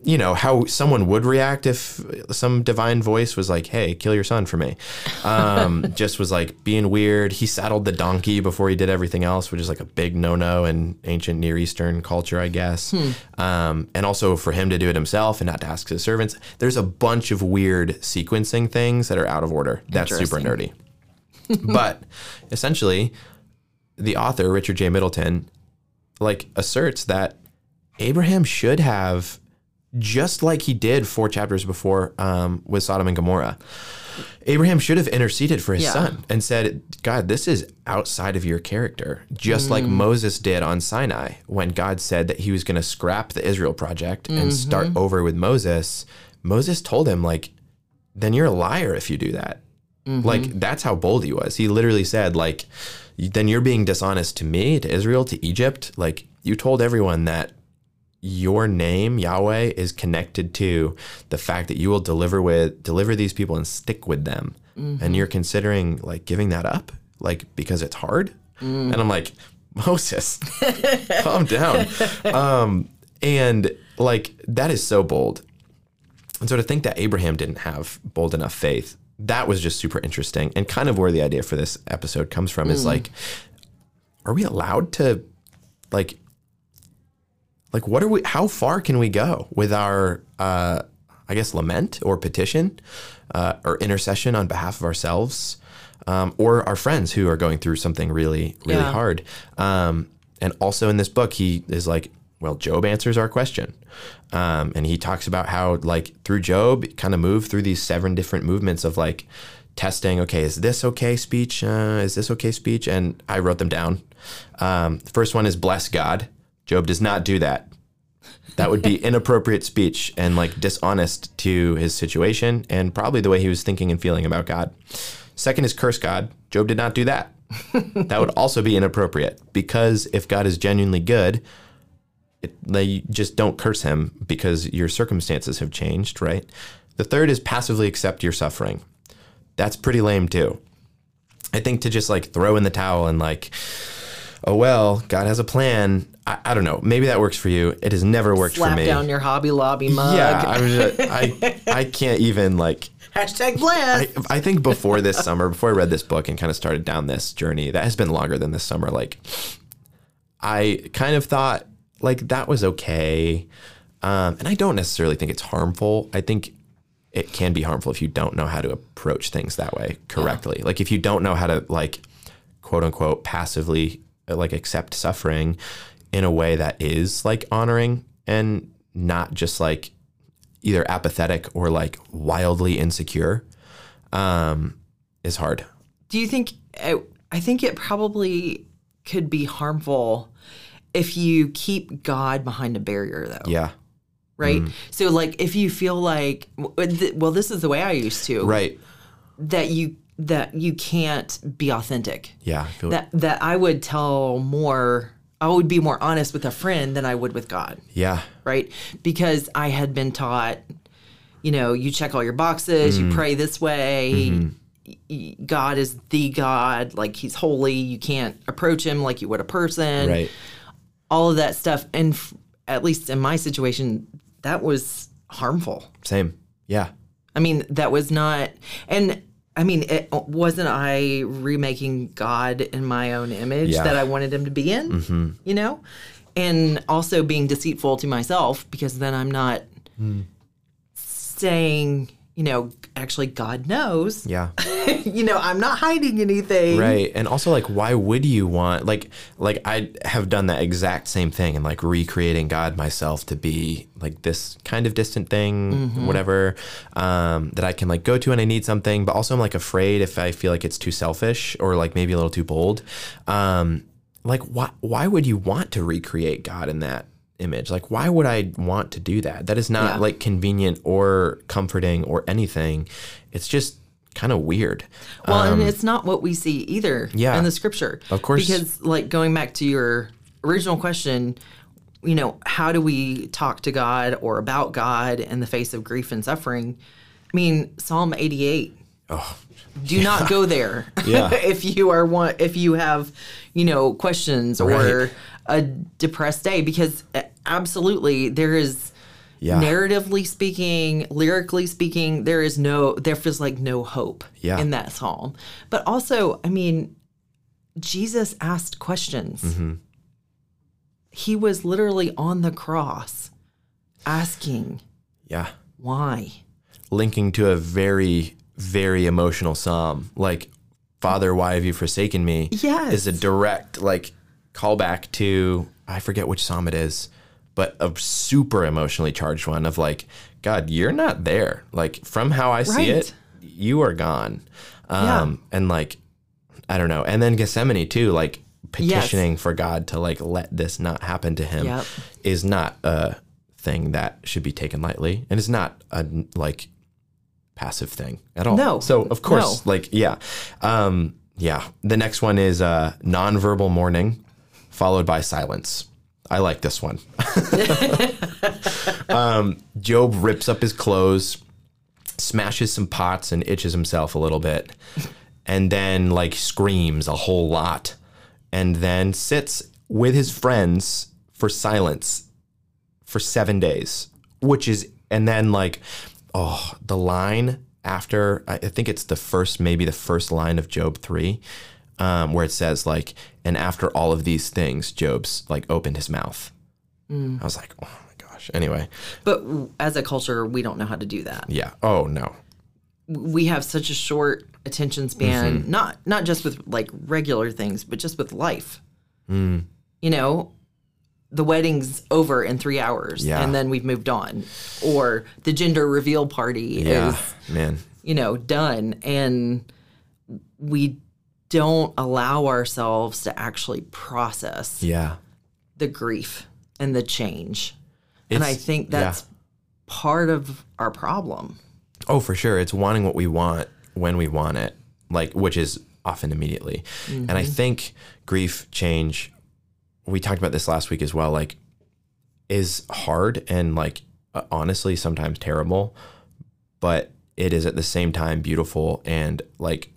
B: you know, how someone would react if some divine voice was like, hey, kill your son for me. Um, (laughs) just was like being weird. He saddled the donkey before he did everything else, which is like a big no no in ancient Near Eastern culture, I guess. Um, and also for him to do it himself and not to ask his servants. There's a bunch of weird sequencing things that are out of order. That's super nerdy. (laughs) but essentially, the author Richard J. Middleton like asserts that Abraham should have just like he did four chapters before um, with Sodom and Gomorrah. Abraham should have interceded for his
C: Yeah.
B: son and said, God, this is outside of your character. Just like mm. Moses did on Sinai when God said that he was going to scrap the Israel project and mm-hmm. start over with Moses. Moses told him, like, then you're a liar if you do that. Mm-hmm. Like, that's how bold he was. He literally said, like, then you're being dishonest to me, to Israel, to Egypt. Like, you told everyone that your name Yahweh is connected to the fact that you will deliver with deliver these people and stick with them. And mm-hmm. you're considering like giving that up like because it's hard? Mm. And I'm like Moses (laughs) calm down. Um and like that is so bold. And so to think that Abraham didn't have bold enough faith that was just super interesting and kind of where the idea for this episode comes from is mm. like are we allowed to like like what are we how far can we go with our uh i guess lament or petition uh, or intercession on behalf of ourselves um, or our friends who are going through something really really
C: Yeah.
B: hard? Um, and also in this book he is like well job answers our question. Um, and he talks about how like through job kind of move through these seven different movements of like testing okay is this okay speech uh, is this okay speech? And i wrote them down. Um, the first one is bless god job does not do that that would be (laughs) inappropriate speech and like dishonest to his situation and probably the way he was thinking and feeling about God. Second is curse God. Job did not do that. that would also be inappropriate because if God is genuinely good, it, they just don't curse him because your circumstances have changed, right? The third is passively accept your suffering. That's pretty lame too. I think to just like throw in the towel and like, oh well, God has a plan. I, I don't know. Maybe that works for you. It has never worked
C: Slap
B: for me.
C: down your Hobby Lobby mug.
B: yeah, just, I (laughs) I can't even like.
C: Hashtag bless.
B: I, I think before this summer, before I read this book and kind of started down this journey, that has been longer than this summer. Like, I kind of thought like that was okay, um, and I don't necessarily think it's harmful. I think it can be harmful if you don't know how to approach things that way correctly. Like if you don't know how to like quote unquote passively like accept suffering in a way that is like honoring and not just like either apathetic or like wildly insecure um is hard.
C: Do you think? I I think it probably could be harmful if you keep God behind a barrier, though.
B: Yeah.
C: Right.
B: Mm.
C: So, like, if you feel like, well, this is the way I used to.
B: Right.
C: That you that you can't be authentic.
B: Yeah.
C: That that I would tell more. I would be more honest with a friend than I would with God.
B: yeah.
C: right? Because I had been taught, you know, you check all your boxes,
B: Mm-hmm.
C: you pray this way. y- God is the God, like he's holy. You can't approach him like you would a person.
B: Right.
C: All of that stuff. And f- at least in my situation, that was harmful.
B: Same. Yeah.
C: I mean, that was not, and I mean, it wasn't I remaking God in my own image
B: Yeah.
C: that I wanted him to be in, mm-hmm. you know, and also being deceitful to myself because then I'm not hmm. saying, you know, actually God knows,
B: Yeah. (laughs)
C: you know, I'm not hiding anything.
B: Right. And also like why would you want like like I have done that exact same thing and like recreating God myself to be like this kind of distant thing, whatever, um, that I can like go to when I need something, but also I'm like afraid if I feel like it's too selfish or like maybe a little too bold. Um, like why why would you want to recreate God in that image? Like why would I want to do that? That is not
C: Yeah.
B: like convenient or comforting or anything. It's just kind of weird.
C: Well, and it's not what we see either
B: Um, Yeah.
C: in the scripture.
B: Of course.
C: Because, like, going back to your original question, you know, how do we talk to God or about God in the face of grief and suffering? I mean, Psalm 88. Oh, Do not go there.
B: Yeah. (laughs)
C: if you are one, if you have, you know, questions or
B: Right.
C: a depressed day, because uh, absolutely there is
B: Yeah.
C: narratively speaking, lyrically speaking, there is no, there feels like no hope
B: Yeah.
C: in that psalm. But also, I mean, Jesus asked questions.
B: Mm-hmm.
C: He was literally on the cross asking
B: Yeah.
C: why.
B: linking to a very very emotional psalm like Father, why have you forsaken me?
C: Yes.
B: Is a direct like callback to I forget which psalm it is, but a super emotionally charged one of like, God, you're not there. Like from how I see
C: Right.
B: it, you are gone. Um
C: Yeah.
B: and like I don't know. And then Gethsemane too, like petitioning for God to like let this not happen to him
C: Yep.
B: is not a thing that should be taken lightly and is not a like passive thing at all.
C: No.
B: So of course,
C: No.
B: like yeah. Um yeah. The next one is uh nonverbal mourning followed by silence. I like this one. (laughs) um Job rips up his clothes, smashes some pots and itches himself a little bit and then like screams a whole lot and then sits with his friends for silence for seven days, which is, and then like, oh, the line after, I think it's the first, maybe the first line of Job 3, um, where it says, like, and after all of these things, Job's like opened his mouth. I was like, oh my gosh. Anyway,
C: But as a culture, we don't know how to do that.
B: yeah. Oh no.
C: We have such a short attention span,
B: Mm-hmm.
C: not not just with like regular things, but just with life.
B: Mm.
C: You know, the wedding's over in three hours,
B: Yeah.
C: and then we've moved on, or the gender reveal party
B: Yeah,
C: is
B: man.
C: you know done, and we don't allow ourselves to actually process
B: Yeah.
C: the grief and the change. and I
B: It's-
C: think
B: yeah.
C: that's part of our problem.
B: Oh, for sure. It's wanting what we want when we want it, like which is often immediately. And I think grief change. We talked about this last week as well. Like, is hard and like uh, honestly sometimes terrible, but it is at the same time beautiful and like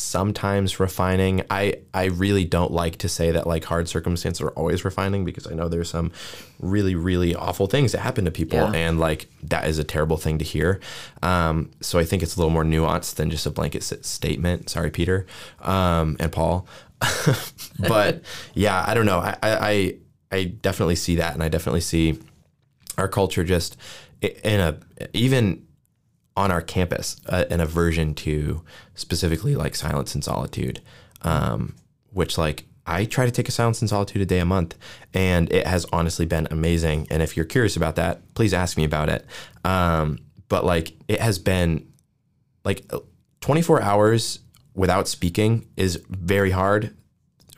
B: sometimes refining. I I really don't like to say that like hard circumstances are always refining because I know there's some really really awful things that happen to people
C: Yeah.
B: and like that is a terrible thing to hear. Um, so I think it's a little more nuanced than just a blanket statement. Sorry, Peter um, and Paul. (laughs) but (laughs) yeah, I don't know. I, I I I definitely see that, and I definitely see our culture just in a even on our campus uh, an aversion to specifically like silence and solitude um, which like i try to take a silence and solitude a day a month and it has honestly been amazing and if you're curious about that please ask me about it. Um, but like it has been like 24 hours without speaking is very hard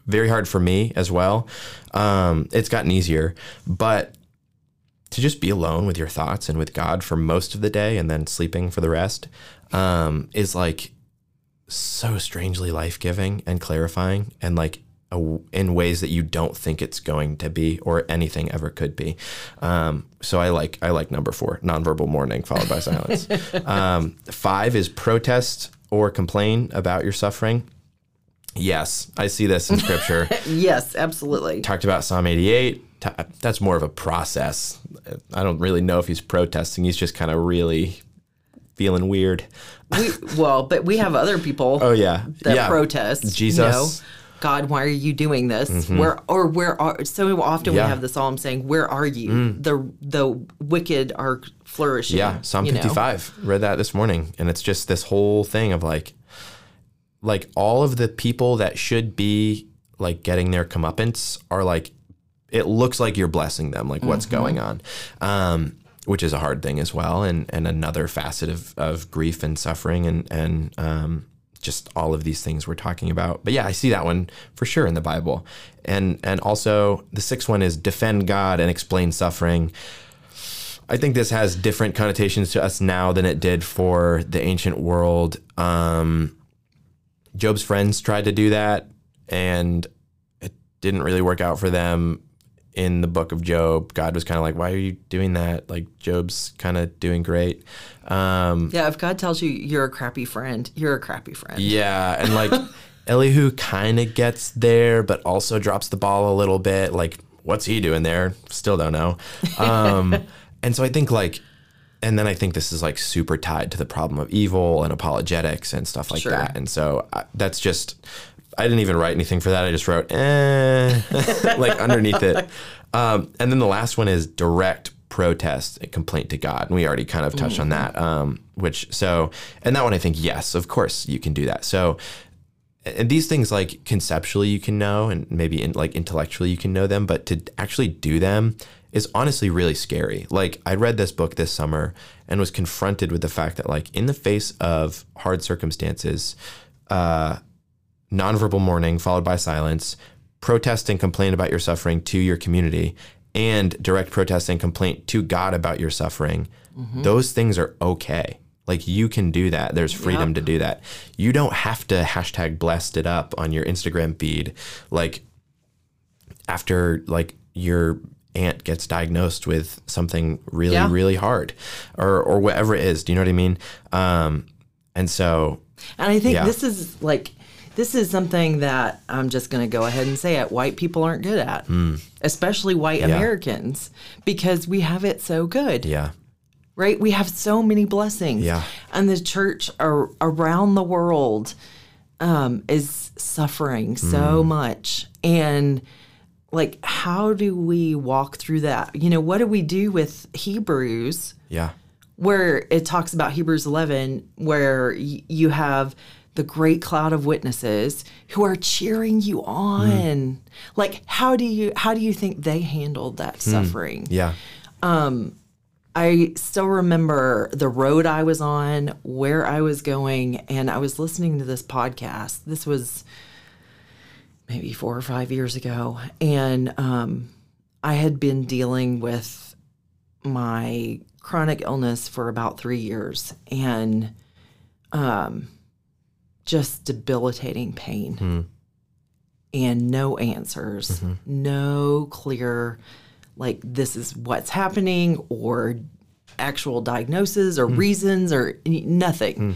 B: very hard for me as well. Um, it's gotten easier but to just be alone with your thoughts and with God for most of the day and then sleeping for the rest um, is like so strangely life giving and clarifying and like a, in ways that you don't think it's going to be or anything ever could be. Um, so I like I like number four, nonverbal mourning followed by silence. (laughs) um, five is protest or complain about your suffering. Yes, I see this in scripture (laughs)
C: Yes, absolutely.
B: talked about Psalm 88. T- That's more of a process. I don't really know if he's protesting. He's just kind of really feeling weird.
C: We, well, but we have other people (laughs)
B: Oh yeah,
C: that
B: yeah.
C: protest.
B: Jesus.
C: You know, God, why are you doing this? Mm-hmm. Where or where are so often
B: Yeah.
C: we have the psalm saying, "Where are you? Mm. The the wicked are flourishing."
B: Yeah, Psalm
C: know?
B: 55. Read that this morning, and it's just this whole thing of like, like all of the people that should be like getting their comeuppance are like, it looks like you're blessing them. Like what's
C: Mm-hmm.
B: going on, um, which is a hard thing as well, and and another facet of of grief and suffering and and um, just all of these things we're talking about. But yeah, I see that one for sure in the Bible, and and also the sixth one is defend God and explain suffering. I think this has different connotations to us now than it did for the ancient world. Um, Job's friends tried to do that, and it didn't really work out for them. In the book of Job, God was kind of like, "Why are you doing that? Like Job's kind of doing great." Um,
C: Yeah, if God tells you you're a crappy friend, you're a crappy friend.
B: yeah, and like (laughs) Elihu kind of gets there, but also drops the ball a little bit. Like, what's he doing there? Still don't know. Um, (laughs) and so I think like, and then I think this is like super tied to the problem of evil and apologetics and stuff like
C: Sure.
B: that. And so I, that's just. I didn't even write anything for that. I just wrote eh, (laughs) like underneath it. Um, and then the last one is direct protest and complaint to God. And we already kind of touched on that. Um, which so, and that one I think, yes, of course you can do that. So and these things like conceptually you can know and maybe in, like intellectually you can know them but to actually do them is honestly really scary like i read this book this summer and was confronted with the fact that like in the face of hard circumstances uh nonverbal mourning followed by silence protest and complain about your suffering to your community and direct protest and complaint to god about your suffering those things are okay. Like you can do that. There's freedom
C: Yep.
B: to do that. You don't have to hashtag blessed it up on your instagram feed. Like after like your aunt gets diagnosed with something really
C: Yeah.
B: really hard or or whatever it is. Do you know what i mean? Um and so
C: And I think
B: Yeah.
C: this is like this is something that I'm just going to go ahead and say it. White people aren't good at, especially white.
B: Yeah.
C: Americans, because we have it so good,
B: yeah
C: right? We have so many blessings,
B: Yeah.
C: and the church ar- around the world um, is suffering
B: Hmm.
C: so much, and like, how do we walk through that? You know, what do we do with Hebrews?
B: yeah
C: where it talks about Hebrews 11, where y- you have the great cloud of witnesses who are cheering you on. Like, how do you how do you think they handled that suffering?
B: yeah Um
C: I still remember the road I was on, where I was going, and I was listening to this podcast. This was maybe four or five years ago, and um, I had been dealing with my chronic illness for about three years, and um, just debilitating pain, hmm. and no answers, mm-hmm. no clear like this is what's happening or actual diagnosis or hmm. reasons or any- nothing. Hmm.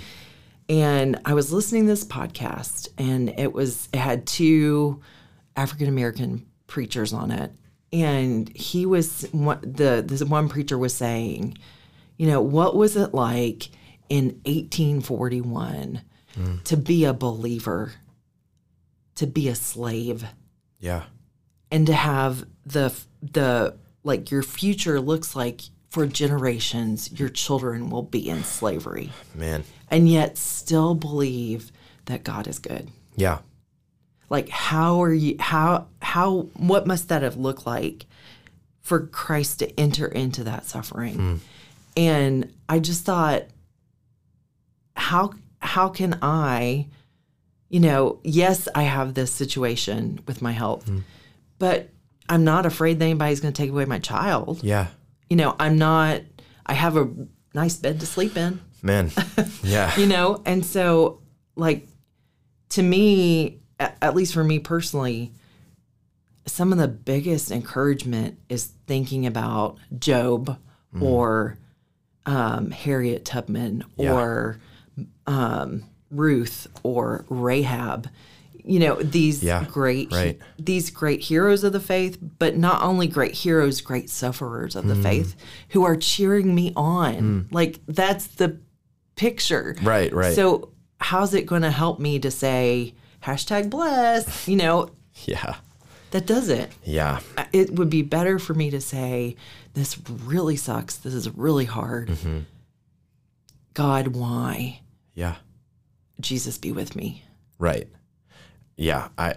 C: And I was listening to this podcast and it was it had two African American preachers on it. And he was the this one preacher was saying, you know, what was it like in 1841 to be a believer, to be a slave?
B: yeah
C: and to have the the like your future looks like for generations your children will be in slavery
B: man
C: and yet still believe that God is good.
B: yeah
C: Like how are you how how what must that have looked like for Christ to enter into that suffering? Hmm. And I just thought how how can I you know, yes, I have this situation with my health, but I'm not afraid that anybody's going to take away my child.
B: yeah.
C: You know, I'm not I have a nice bed to sleep in.
B: Man. (laughs) Yeah.
C: You know and so like to me at least for me personally some of the biggest encouragement is thinking about job or um, harriet tubman
B: Yeah.
C: or um, ruth or rahab you know these
B: Yeah,
C: great
B: right.
C: these great heroes of the faith but not only great heroes great sufferers of the faith who are cheering me on. Like that's the picture.
B: Right, right.
C: so how's it going to help me to say hashtag bless you know? (laughs)
B: Yeah.
C: That doesn't.
B: Yeah.
C: It would be better for me to say this really sucks this is really hard.
B: Mm-hmm.
C: god why
B: yeah
C: jesus be with me
B: Right. Yeah. I.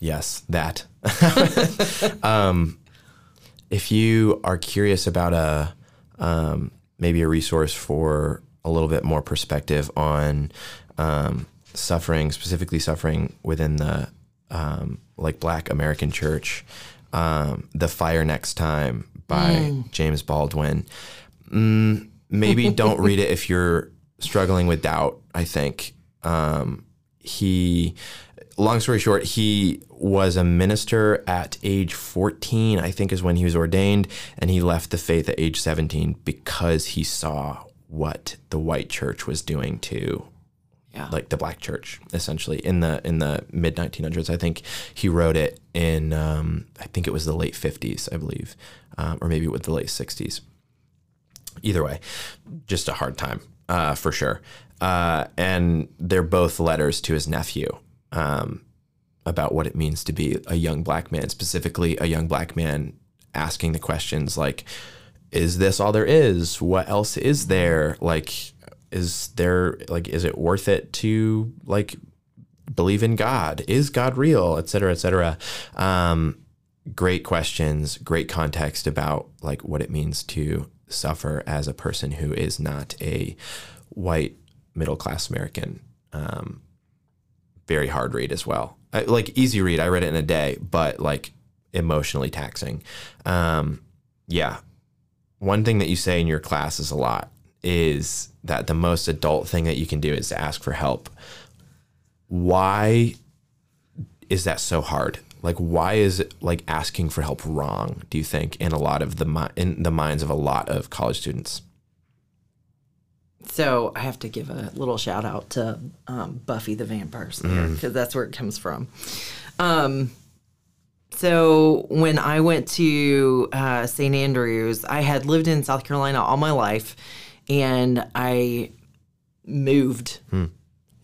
B: Yes, that. (laughs) um, if you are curious about a um, maybe a resource for a little bit more perspective on um, suffering, specifically suffering within the um, like Black American Church, um, "The Fire Next Time" by James Baldwin. Mm, maybe don't read it if you're struggling with doubt. I think. Um, he, long story short, he was a minister at age 14, I think is when he was ordained, and he left the faith at age 17 because he saw what the white church was doing to
C: yeah.
B: like the black church essentially. In the in the mid 1900s i think he wrote it in um, i think it was the late 50s i believe um, or maybe with the late 60s either way just a hard time uh, for sure uh, and they're both letters to his nephew um, about what it means to be a young black man specifically a young black man asking the questions like is this all there is what else is there like is there like is it worth it to like believe in God? Is God real? Et cetera, et cetera. Um, great questions, great context about like what it means to suffer as a person who is not a white middle class American. Um, very hard read as well. I, like easy read. I read it in a day, but like emotionally taxing. Um, yeah. One thing that you say in your classes a lot is that the most adult thing that you can do is to ask for help. Why is that so hard? Like, why is it like asking for help wrong? Do you think in a lot of the mi- in the minds of a lot of college students?
C: So I have to give a little shout out to um, Buffy the Vampire Slayer because that's where it comes from. Um, so when I went to uh, St. Andrews, I had lived in South Carolina all my life, and I moved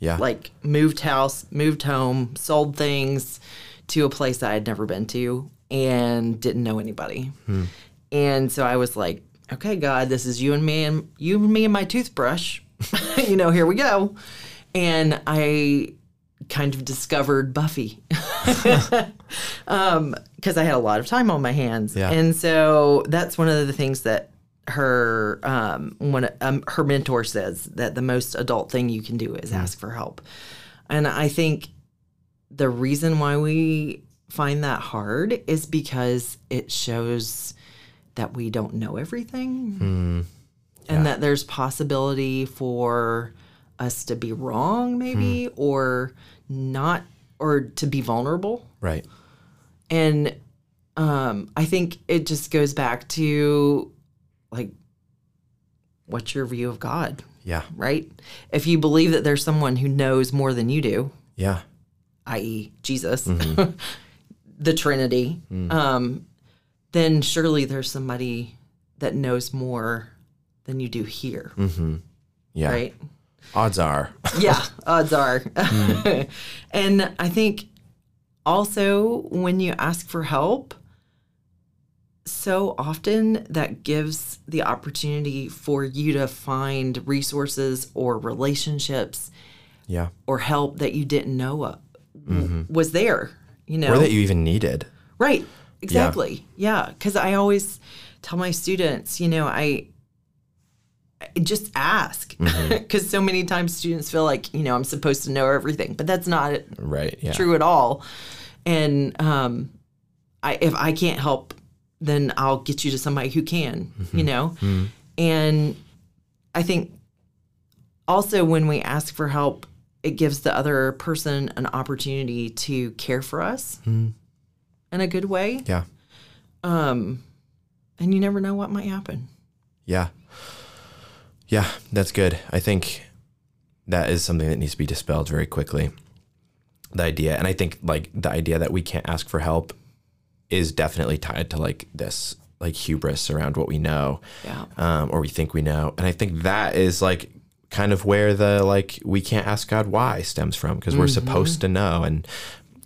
B: Yeah.
C: like moved house, moved home, sold things to a place that I had never been to and didn't know anybody. And so I was like, okay, God, this is you and me and you and me and my toothbrush. (laughs) you know, here we go. And I kind of discovered Buffy (laughs) because I had a lot of time on my hands.
B: Yeah.
C: And so that's one of the things that her um, one um, her mentor says that the most adult thing you can do is ask for help. And I think the reason why we find that hard is because it shows that we don't know everything and that there's possibility for us to be wrong maybe or not or to be vulnerable
B: right.
C: and um, I think it just goes back to like, what's your view of God,
B: Yeah.
C: right? If you believe that there's someone who knows more than you do,
B: Yeah.
C: i.e., Jesus, mm-hmm. (laughs) the Trinity, mm. um, then surely there's somebody that knows more than you do here, mm-hmm.
B: Yeah.
C: right?
B: Odds are. (laughs)
C: yeah, odds are. Mm. (laughs) and I think also when you ask for help, so often that gives the opportunity for you to find resources or relationships
B: yeah.
C: or help that you didn't know uh, was there, you know?
B: Or that you even needed.
C: Right. Exactly. Yeah. Because I always tell my students, you know, I, I just ask (laughs) because so many times students feel like you know I'm supposed to know everything, but that's not
B: Right. Yeah.
C: true at all. And um, I if I can't help, then I'll get you to somebody who can. You know, and I think also when we ask for help, it gives the other person an opportunity to care for us in a good way.
B: Yeah.
C: Um, and you never know what might happen.
B: Yeah. Yeah, that's good. I think that is something that needs to be dispelled very quickly. The idea, and I think like the idea that we can't ask for help is definitely tied to like this like hubris around what we know
C: Yeah.
B: um, or we think we know. And I think that is like kind of where the like we can't ask God why stems from because we're supposed to know and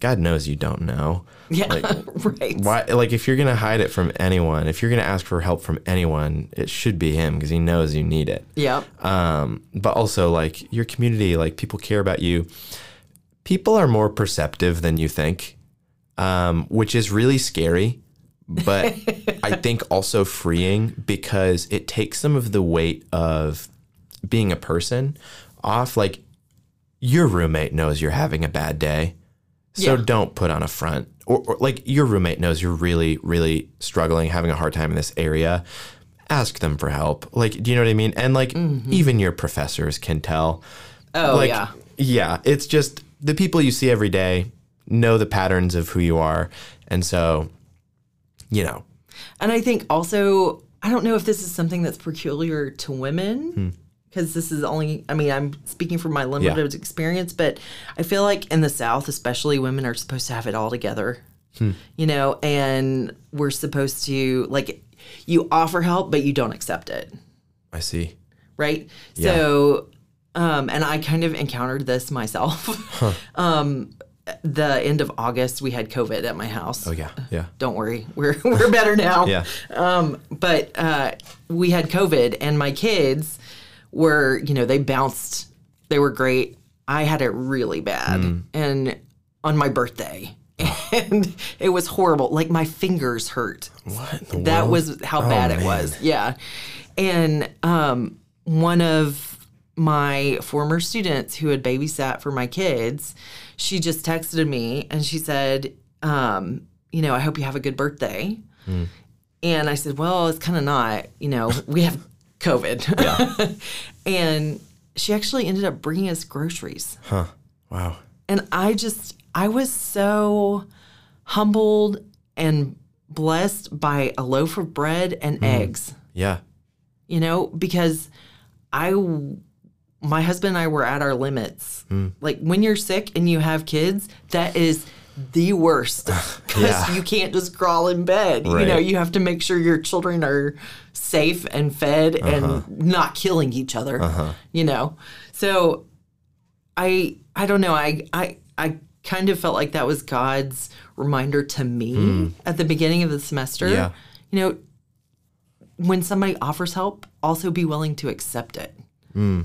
B: God knows you don't know.
C: Yeah.
B: Like, (laughs)
C: right.
B: why like if you're gonna hide it from anyone if you're gonna ask for help from anyone it should be him because he knows you need it
C: Yep.
B: um but also like your community like people care about you people are more perceptive than you think um which is really scary but (laughs) i think also freeing because it takes some of the weight of being a person off like your roommate knows you're having a bad day. So
C: Yeah.
B: don't put on a front. Or, or like your roommate knows you're really really struggling having a hard time in this area. Ask them for help. Like do you know what i mean? And like mm-hmm. even your professors can tell.
C: Oh,
B: like
C: yeah.
B: yeah it's just the people you see every day know the patterns of who you are. And so you know.
C: And I think also, I don't know if this is something that's peculiar to women, hmm. Because this is only, I mean, I'm speaking from my limited experience, but I feel like in the South, especially, women are supposed to have it all together, you know, and we're supposed to, like, you offer help, but you don't accept it.
B: i see
C: right?
B: Yeah.
C: So, um, and I kind of encountered this myself. (laughs) um, the end of August, we had COVID at my house.
B: oh yeah yeah
C: Don't worry, we're (laughs) we're better now.
B: yeah
C: Um, but uh, we had COVID, and my kids were, you know, they bounced. They were great. I had it really bad, and on my birthday, (laughs) and it was horrible. Like my fingers hurt.
B: What?
C: That
B: world?
C: was how
B: Oh,
C: bad it
B: man.
C: was. Yeah. And um, one of my former students who had babysat for my kids, she just texted me and she said, um, you know, I hope you have a good birthday.
B: Hmm.
C: And I said, well, it's kind of not, you know, we have COVID. Yeah. (laughs) and she actually ended up bringing us groceries.
B: Huh. Wow.
C: And I just, I was so humbled and blessed by a loaf of bread and mm. eggs,
B: Yeah.
C: you know, because I, my husband and I were at our limits. Mm. Like when you're sick and you have kids, that is the worst because (laughs)
B: Yeah.
C: you can't just crawl in bed. You know, you have to make sure your children are safe and fed and uh-huh. not killing each other. Uh-huh. You know, so I I don't know. I I I kind of felt like that was God's reminder to me hmm. at the beginning of the semester.
B: Yeah.
C: You know, when somebody offers help, also be willing to accept it. Hmm.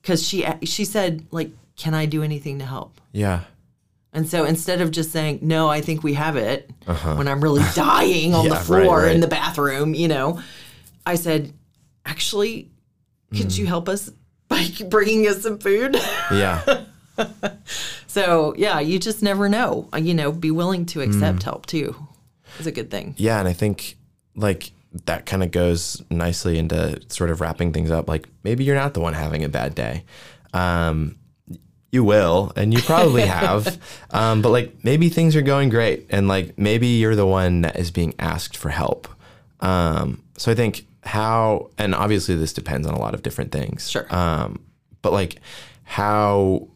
C: Because she she said like, "Can I do anything to help?"
B: Yeah.
C: And so instead of just saying, no, I think we have it when I'm really (laughs) dying on the
B: Uh-huh. Yeah, right,
C: floor in the bathroom, you know, I said, actually, could
B: Mm.
C: you help us by bringing us some food?
B: Yeah. (laughs)
C: so, yeah, you just never know. Uh, You know, be willing to accept
B: Mm.
C: help too is a good thing.
B: Yeah, and I think like that kind of goes nicely into sort of wrapping things up. Like maybe you're not the one having a bad day. Um, you will, and you probably (laughs) have. Um, but like maybe things are going great, and like maybe you're the one that is being asked for help. Um, so I think how, and obviously this depends on a lot of different things.
C: Sure.
B: Um, but like how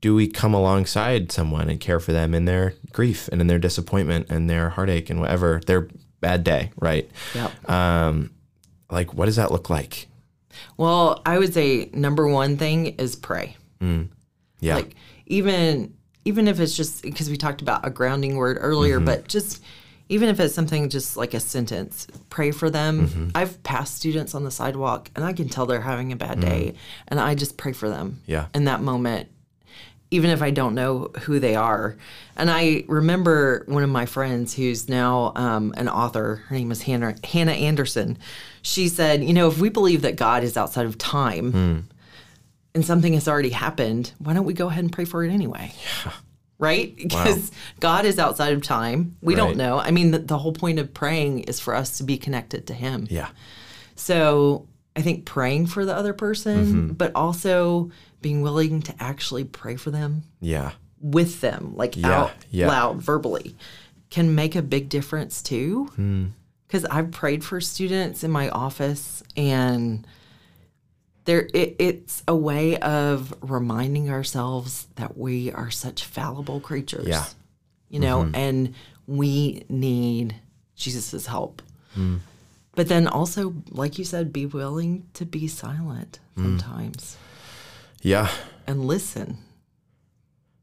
B: do we come alongside someone and care for them in their grief and in their disappointment and their heartache and whatever their bad day, right?
C: Yep.
B: Um, like what does that look like?
C: Well, I would say number one thing is pray.
B: Yeah,
C: like even even if it's just because we talked about a grounding word earlier
B: Mm-hmm.
C: but just even if it's something just like a sentence pray for them
B: Mm-hmm.
C: i've passed students on the sidewalk and i can tell they're having a bad day and i just pray for them
B: Mm. Yeah.
C: in that moment even if i don't know who they are and i remember one of my friends who's now um, an author her name is hannah, hannah anderson she said you know if we believe that god is outside of time
B: Hmm.
C: And something has already happened, why don't we go ahead and pray for it anyway? Yeah. Right? Because God is outside of time. We
B: Right.
C: don't know. I mean, the, the whole point of praying is for us to be connected to Him.
B: yeah,
C: So I think praying for the other person,
B: Mm-hmm.
C: but also being willing to actually pray for them
B: yeah,
C: with them, like
B: Yeah,
C: out
B: yeah.
C: loud, verbally, can make a big difference too.
B: Hmm.
C: Because I've prayed for students in my office, and there it, it's a way of reminding ourselves that we are such fallible creatures.
B: Yeah. Mm-hmm.
C: you know, and we need Jesus's help.
B: Hmm.
C: But then also, like you said, be willing to be silent
B: Hmm.
C: sometimes
B: yeah,
C: and listen.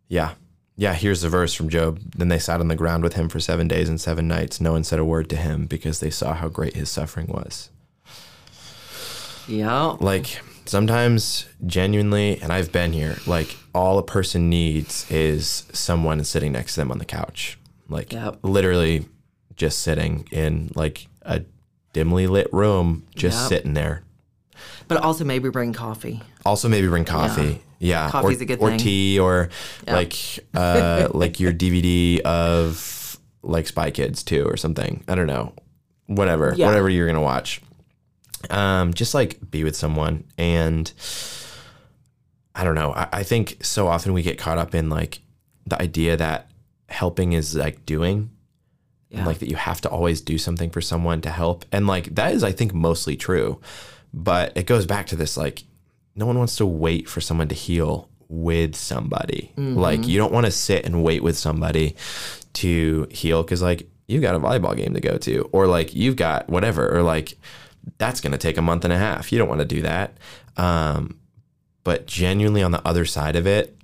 B: yeah, yeah. Here's the verse from Job. Then they sat on the ground with him for seven days and seven nights. No one said a word to him because they saw how great his suffering was.
C: Yeah.
B: like sometimes genuinely and i've been here like all a person needs is someone sitting next to them on the couch like
C: Yep.
B: literally just sitting in like a dimly lit room just
C: Yep.
B: sitting there
C: But also maybe bring coffee.
B: also maybe bring coffee yeah,
C: Coffee's
B: or,
C: a good
B: or
C: thing.
B: Or tea or like uh (laughs) like your dvd of like spy kids too or something i don't know whatever
C: Yeah.
B: whatever you're gonna watch um just like be with someone. And i don't know. I, I think so often we get caught up in like the idea that helping is like doing.
C: Yeah.
B: and like that you have to always do something for someone to help. And like that is i think mostly true. But it goes back to this like no one wants to wait for someone to heal with somebody. Like you don't want to sit and wait with somebody to heal because like you've got a volleyball game to go to or like you've got whatever or like that's going to take a month and a half you don't want to do that um, but genuinely on the other side of it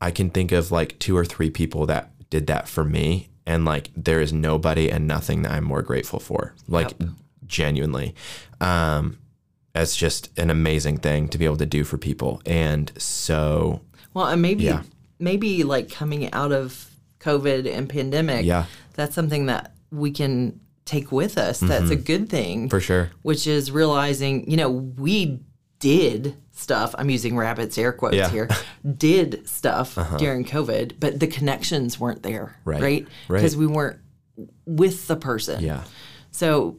B: I can think of like two or three people that did that for me. And like, there is nobody and nothing that I'm more grateful for. Like, genuinely. Um, it's just an amazing thing to be able to do for people. And so,
C: Well, and maybe
B: Yeah.
C: maybe like coming out of COVID and pandemic,
B: Yeah.
C: that's something that we can take with us. That's a good thing.
B: Mm-hmm. For sure.
C: Which is realizing, you know, we did stuff. I'm using rabbits air quotes
B: Yeah. Uh-huh.
C: here. (laughs) Did stuff during COVID, but the connections weren't there,
B: Right.
C: right?
B: Right.
C: Because we weren't with the person.
B: Yeah.
C: So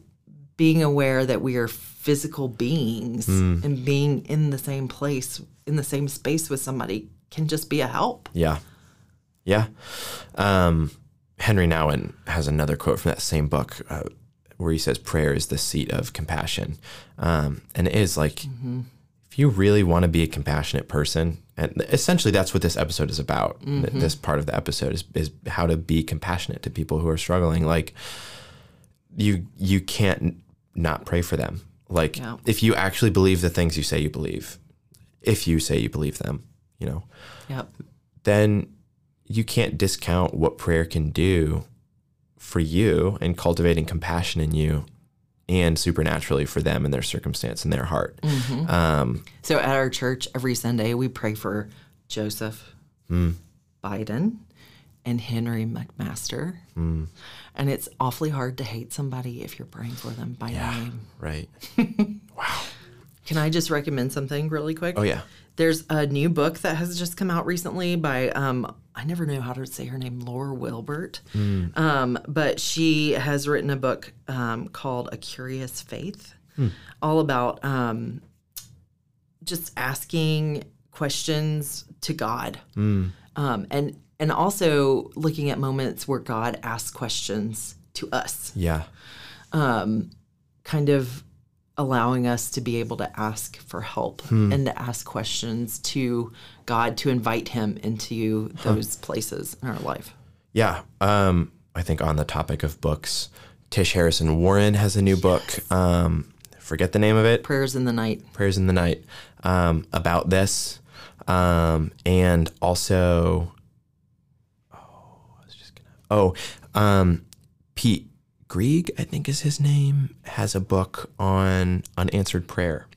C: being aware that we are physical beings
B: Mm.
C: and being in the same place, in the same space with somebody can just be a help.
B: Yeah. Yeah. Um, Henri Nouwen has another quote from that same book uh, where he says, Prayer is the seat of compassion. Um, and it is like, if you really want to be a compassionate person, and essentially that's what this episode is about. Th- This part of the episode is, is how to be compassionate to people who are struggling. Like, you you can't not pray for them. Like,
C: Yeah.
B: if you actually believe the things you say you believe, if you say you believe them, you know,
C: Yep.
B: then you can't discount what prayer can do for you and cultivating compassion in you and supernaturally for them and their circumstance and their heart. Um,
C: So at our church every Sunday we pray for Joseph Biden and Henry McMaster. And it's awfully hard to hate somebody if you're praying for them by name.
B: right. (laughs) Wow.
C: Can I just recommend something really quick?
B: Oh, yeah.
C: There's a new book that has just come out recently by um, I never know how to say her name, Laura Wilbert. Um, but she has written a book um, called A Curious Faith, all about um, just asking questions to God, um, and and also looking at moments where God asks questions to us.
B: Yeah.
C: kind of allowing us to be able to ask for help and to ask questions to God to invite him into those places in our life.
B: Yeah. Um, I think on the topic of books, Tish Harrison Warren has a new book. Um, forget the name of it.
C: Prayers in the night.
B: prayers in the night um, about this um, and also oh I was just gonna oh um, Pete Greig I think is his name has a book on unanswered prayer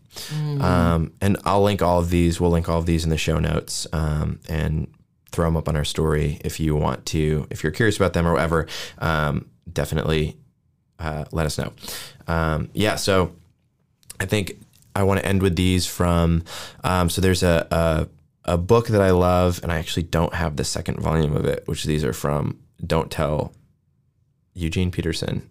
B: um, and I'll link all of these we'll link all of these in the show notes um, and throw them up on our story if you want to if you're curious about them or whatever um, definitely uh, let us know um, yeah so I think I want to end with these from. Um, so there's a, a a book that I love, and I actually don't have the second volume of it, which these are from. Don't tell. Eugene Peterson,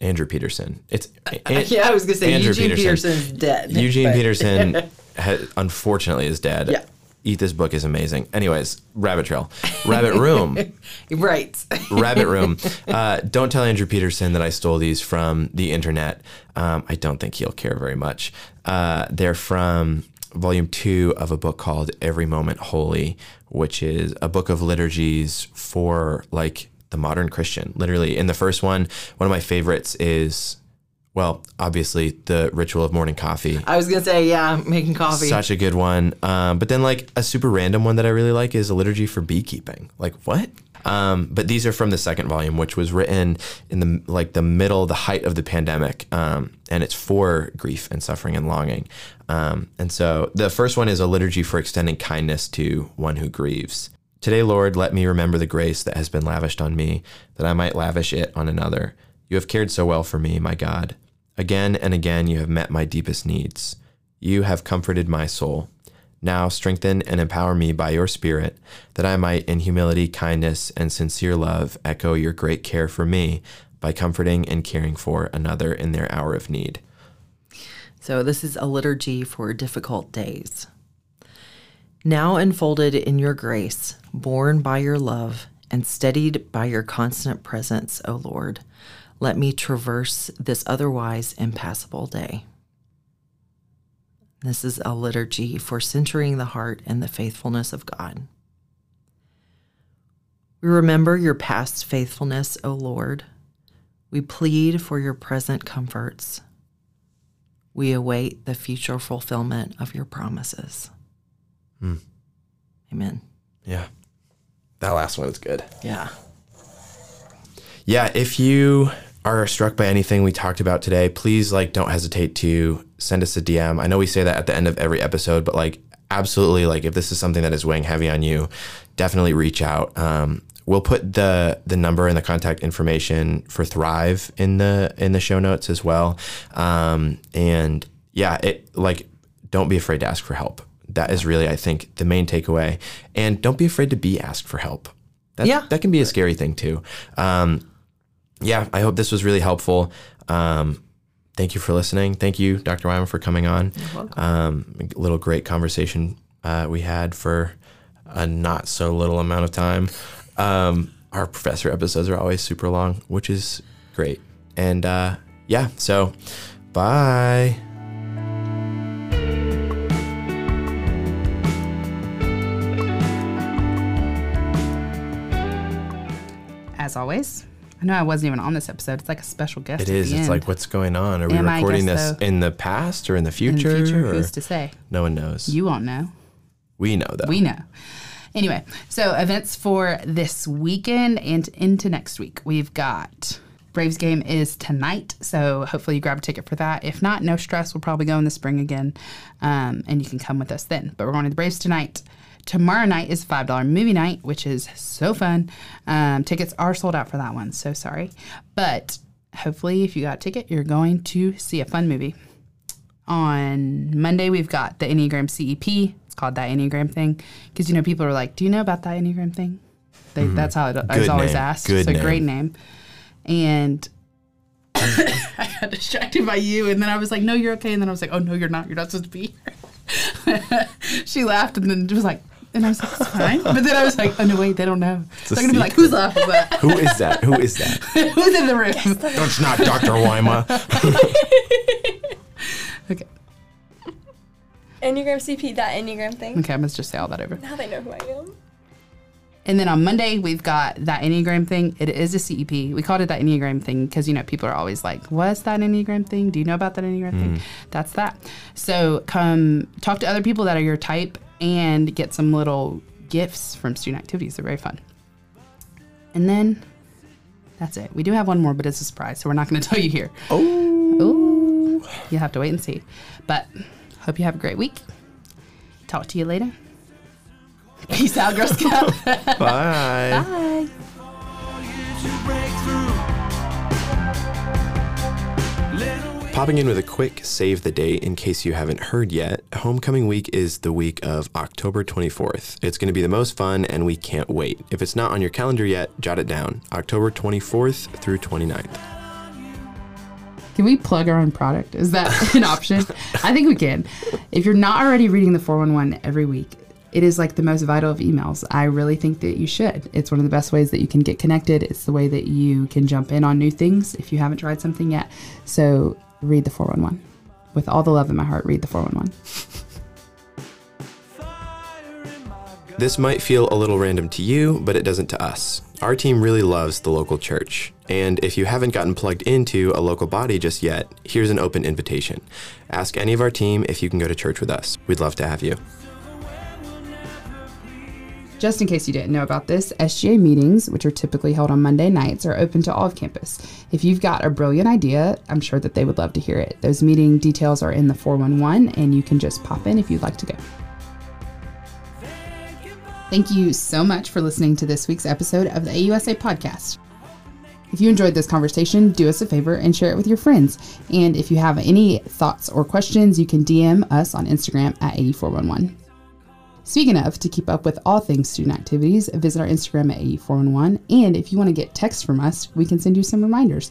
B: Andrew Peterson. It's (laughs) An-
C: yeah, I was gonna say
B: Andrew
C: Eugene
B: Peterson.
C: Peterson's dead.
B: Eugene
C: but-
B: Peterson, (laughs) ha, unfortunately, is dead.
C: Yeah.
B: Eat this book is amazing. Anyways, Rabbit Trail, Rabbit Room. (laughs)
C: right.
B: Rabbit Room. Uh, don't tell Andrew Peterson that I stole these from the internet. Um, I don't think he'll care very much. Uh, they're from volume two of a book called Every Moment Holy, which is a book of liturgies for like the modern Christian. Literally, in the first one, one of my favorites is. Well, obviously, the ritual of morning coffee
C: I was gonna say yeah, making coffee.
B: such a good one. Um, but then like a super random one that I really like is a liturgy for beekeeping. Like what? Um, but these are from the second volume, which was written in the like the middle, the height of the pandemic, um, and it's for grief and suffering and longing. Um, and so the first one is a liturgy for extending kindness to one who grieves. Today, Lord, let me remember the grace that has been lavished on me, that I might lavish it on another. You have cared so well for me, my God. Again and again, you have met my deepest needs. You have comforted my soul. Now strengthen and empower me by your Spirit, that I might, in humility, kindness, and sincere love, echo your great care for me by comforting and caring for another in their hour of need.
C: So, this is a liturgy for difficult days. Now enfolded in your grace, borne by your love, and steadied by your constant presence, O Lord, let me traverse this otherwise impassable day. This is a liturgy for centering the heart and the faithfulness of God. We remember your past faithfulness, O Lord. We plead for your present comforts we await the future fulfillment of your promises. Amen.
B: Yeah. That last one is good.
C: Yeah.
B: Yeah, if you are struck by anything we talked about today, please like don't hesitate to send us a DM. I know we say that at the end of every episode, but like absolutely like if this is something that is weighing heavy on you, definitely reach out. Um, we'll put the the number and the contact information for Thrive in the in the show notes as well. Um, and yeah, it like don't be afraid to ask for help. That is really, I think, the main takeaway. And don't be afraid to be asked for help. That,
C: Yeah.
B: that can be a scary thing too. Um, yeah, I hope this was really helpful. Um, thank you for listening. Thank you, Dr. Wyma, for coming on. Um, a little great conversation uh, we had for a not so little amount of time. Um, our professor episodes are always super long, which is great. And uh, yeah, so bye.
A: As always, I know I wasn't even on this episode. It's like a special guest.
B: It is. It's
A: end.
B: like, what's going on? Are we
A: Am I, I
B: recording this
A: so.
B: in the past or in the
A: in
B: future?
A: the future. Who's to say?
B: no one knows.
A: You won't know.
B: we know though.
A: We know. Anyway, so events for this weekend and into next week. We've got Braves game is tonight, so hopefully you grab a ticket for that. If not, no stress. We'll probably go in the spring again, um, and you can come with us then. But we're going to the Braves tonight. Tomorrow night is five dollar movie night, which is so fun. Um, tickets are sold out for that one. So sorry, but hopefully, if you got a ticket, you're going to see a fun movie on Monday we've got the Enneagram CEP. It's called that Enneagram thing because you know people are like, "Do you know about that Enneagram thing?" They, That's how it, I was
B: Mm-hmm.
A: Always
B: name.
A: asked.
B: Good
A: it's a
B: name.
A: great name, and (coughs) I got distracted by you, and then I was like, "No, you're okay," and then I was like, "Oh no, you're not. You're not supposed to be here." (laughs) she laughed and then was like. And I was like, it's fine. But then I was like, oh, no, wait, they don't know.
B: a
A: They're going to be like, who's laugh is that?
B: Who is that? Who is that? (laughs)
A: Who's in the room?
B: It's not Dr. Wyma. (laughs)
A: Okay.
D: Enneagram CP, that Enneagram thing.
A: Okay, I must just say all that over.
D: Now they know who I am.
A: And then on Monday, we've got that Enneagram thing. It is a CEP. We called it that Enneagram thing because, you know, people are always like, what's that Enneagram thing? Do you know about that Enneagram thing? Hmm. That's that. So come talk to other people that are your type and get some little gifts from student activities. They're very fun. And then that's it. We do have one more, but it's a surprise. So we're not going (laughs) to tell you here. Oh. Ooh. You'll have to wait and see. But hope you have a great week. Talk to you later. Peace out, Girl Scout. (laughs) (laughs)
B: Bye.
A: Bye.
B: Popping in with a quick save the date in case you haven't heard yet. Homecoming week is the week of October 24th. It's going to be the most fun and we can't wait. If it's not on your calendar yet, jot it down. October 24th through 29th.
A: Can we plug our own product? Is that (laughs) an option? I think we can. If you're not already reading the 411 every week, it is like the most vital of emails. I really think that you should. It's one of the best ways that you can get connected. It's the way that you can jump in on new things if you haven't tried something yet. So read the 411. With all the love in my heart, read the 411.
B: This might feel a little random to you, but it doesn't to us. Our team really loves the local church. And if you haven't gotten plugged into a local body just yet, here's an open invitation. Ask any of our team if you can go to church with us. We'd love to have you.
A: Just in case you didn't know about this, SGA meetings, which are typically held on Monday nights, are open to all of campus. If you've got a brilliant idea, I'm sure that they would love to hear it. Those meeting details are in the 411, and you can just pop in if you'd like to go. Thank you so much for listening to this week's episode of the AUSA podcast. If you enjoyed this conversation, do us a favor and share it with your friends. And if you have any thoughts or questions, you can DM us on Instagram at AU411. Speaking of, to keep up with all things student activities, visit our Instagram at AU411. And if you want to get texts from us, we can send you some reminders.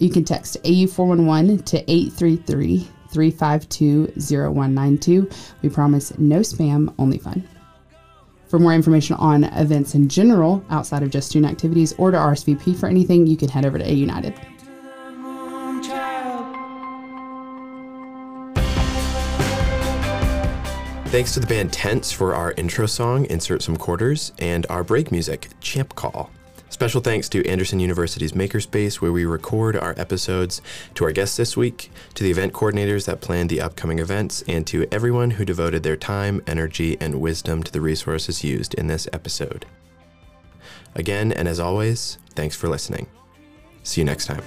A: You can text AU411 to 833 352 0192. We promise no spam, only fun. For more information on events in general, outside of just student activities, or to RSVP for anything, you can head over to A United.
B: Thanks to the band Tense for our intro song, Insert Some Quarters, and our break music, Champ Call. Special thanks to Anderson University's Makerspace, where we record our episodes, to our guests this week, to the event coordinators that planned the upcoming events, and to everyone who devoted their time, energy, and wisdom to the resources used in this episode. Again, and as always, thanks for listening. See you next time.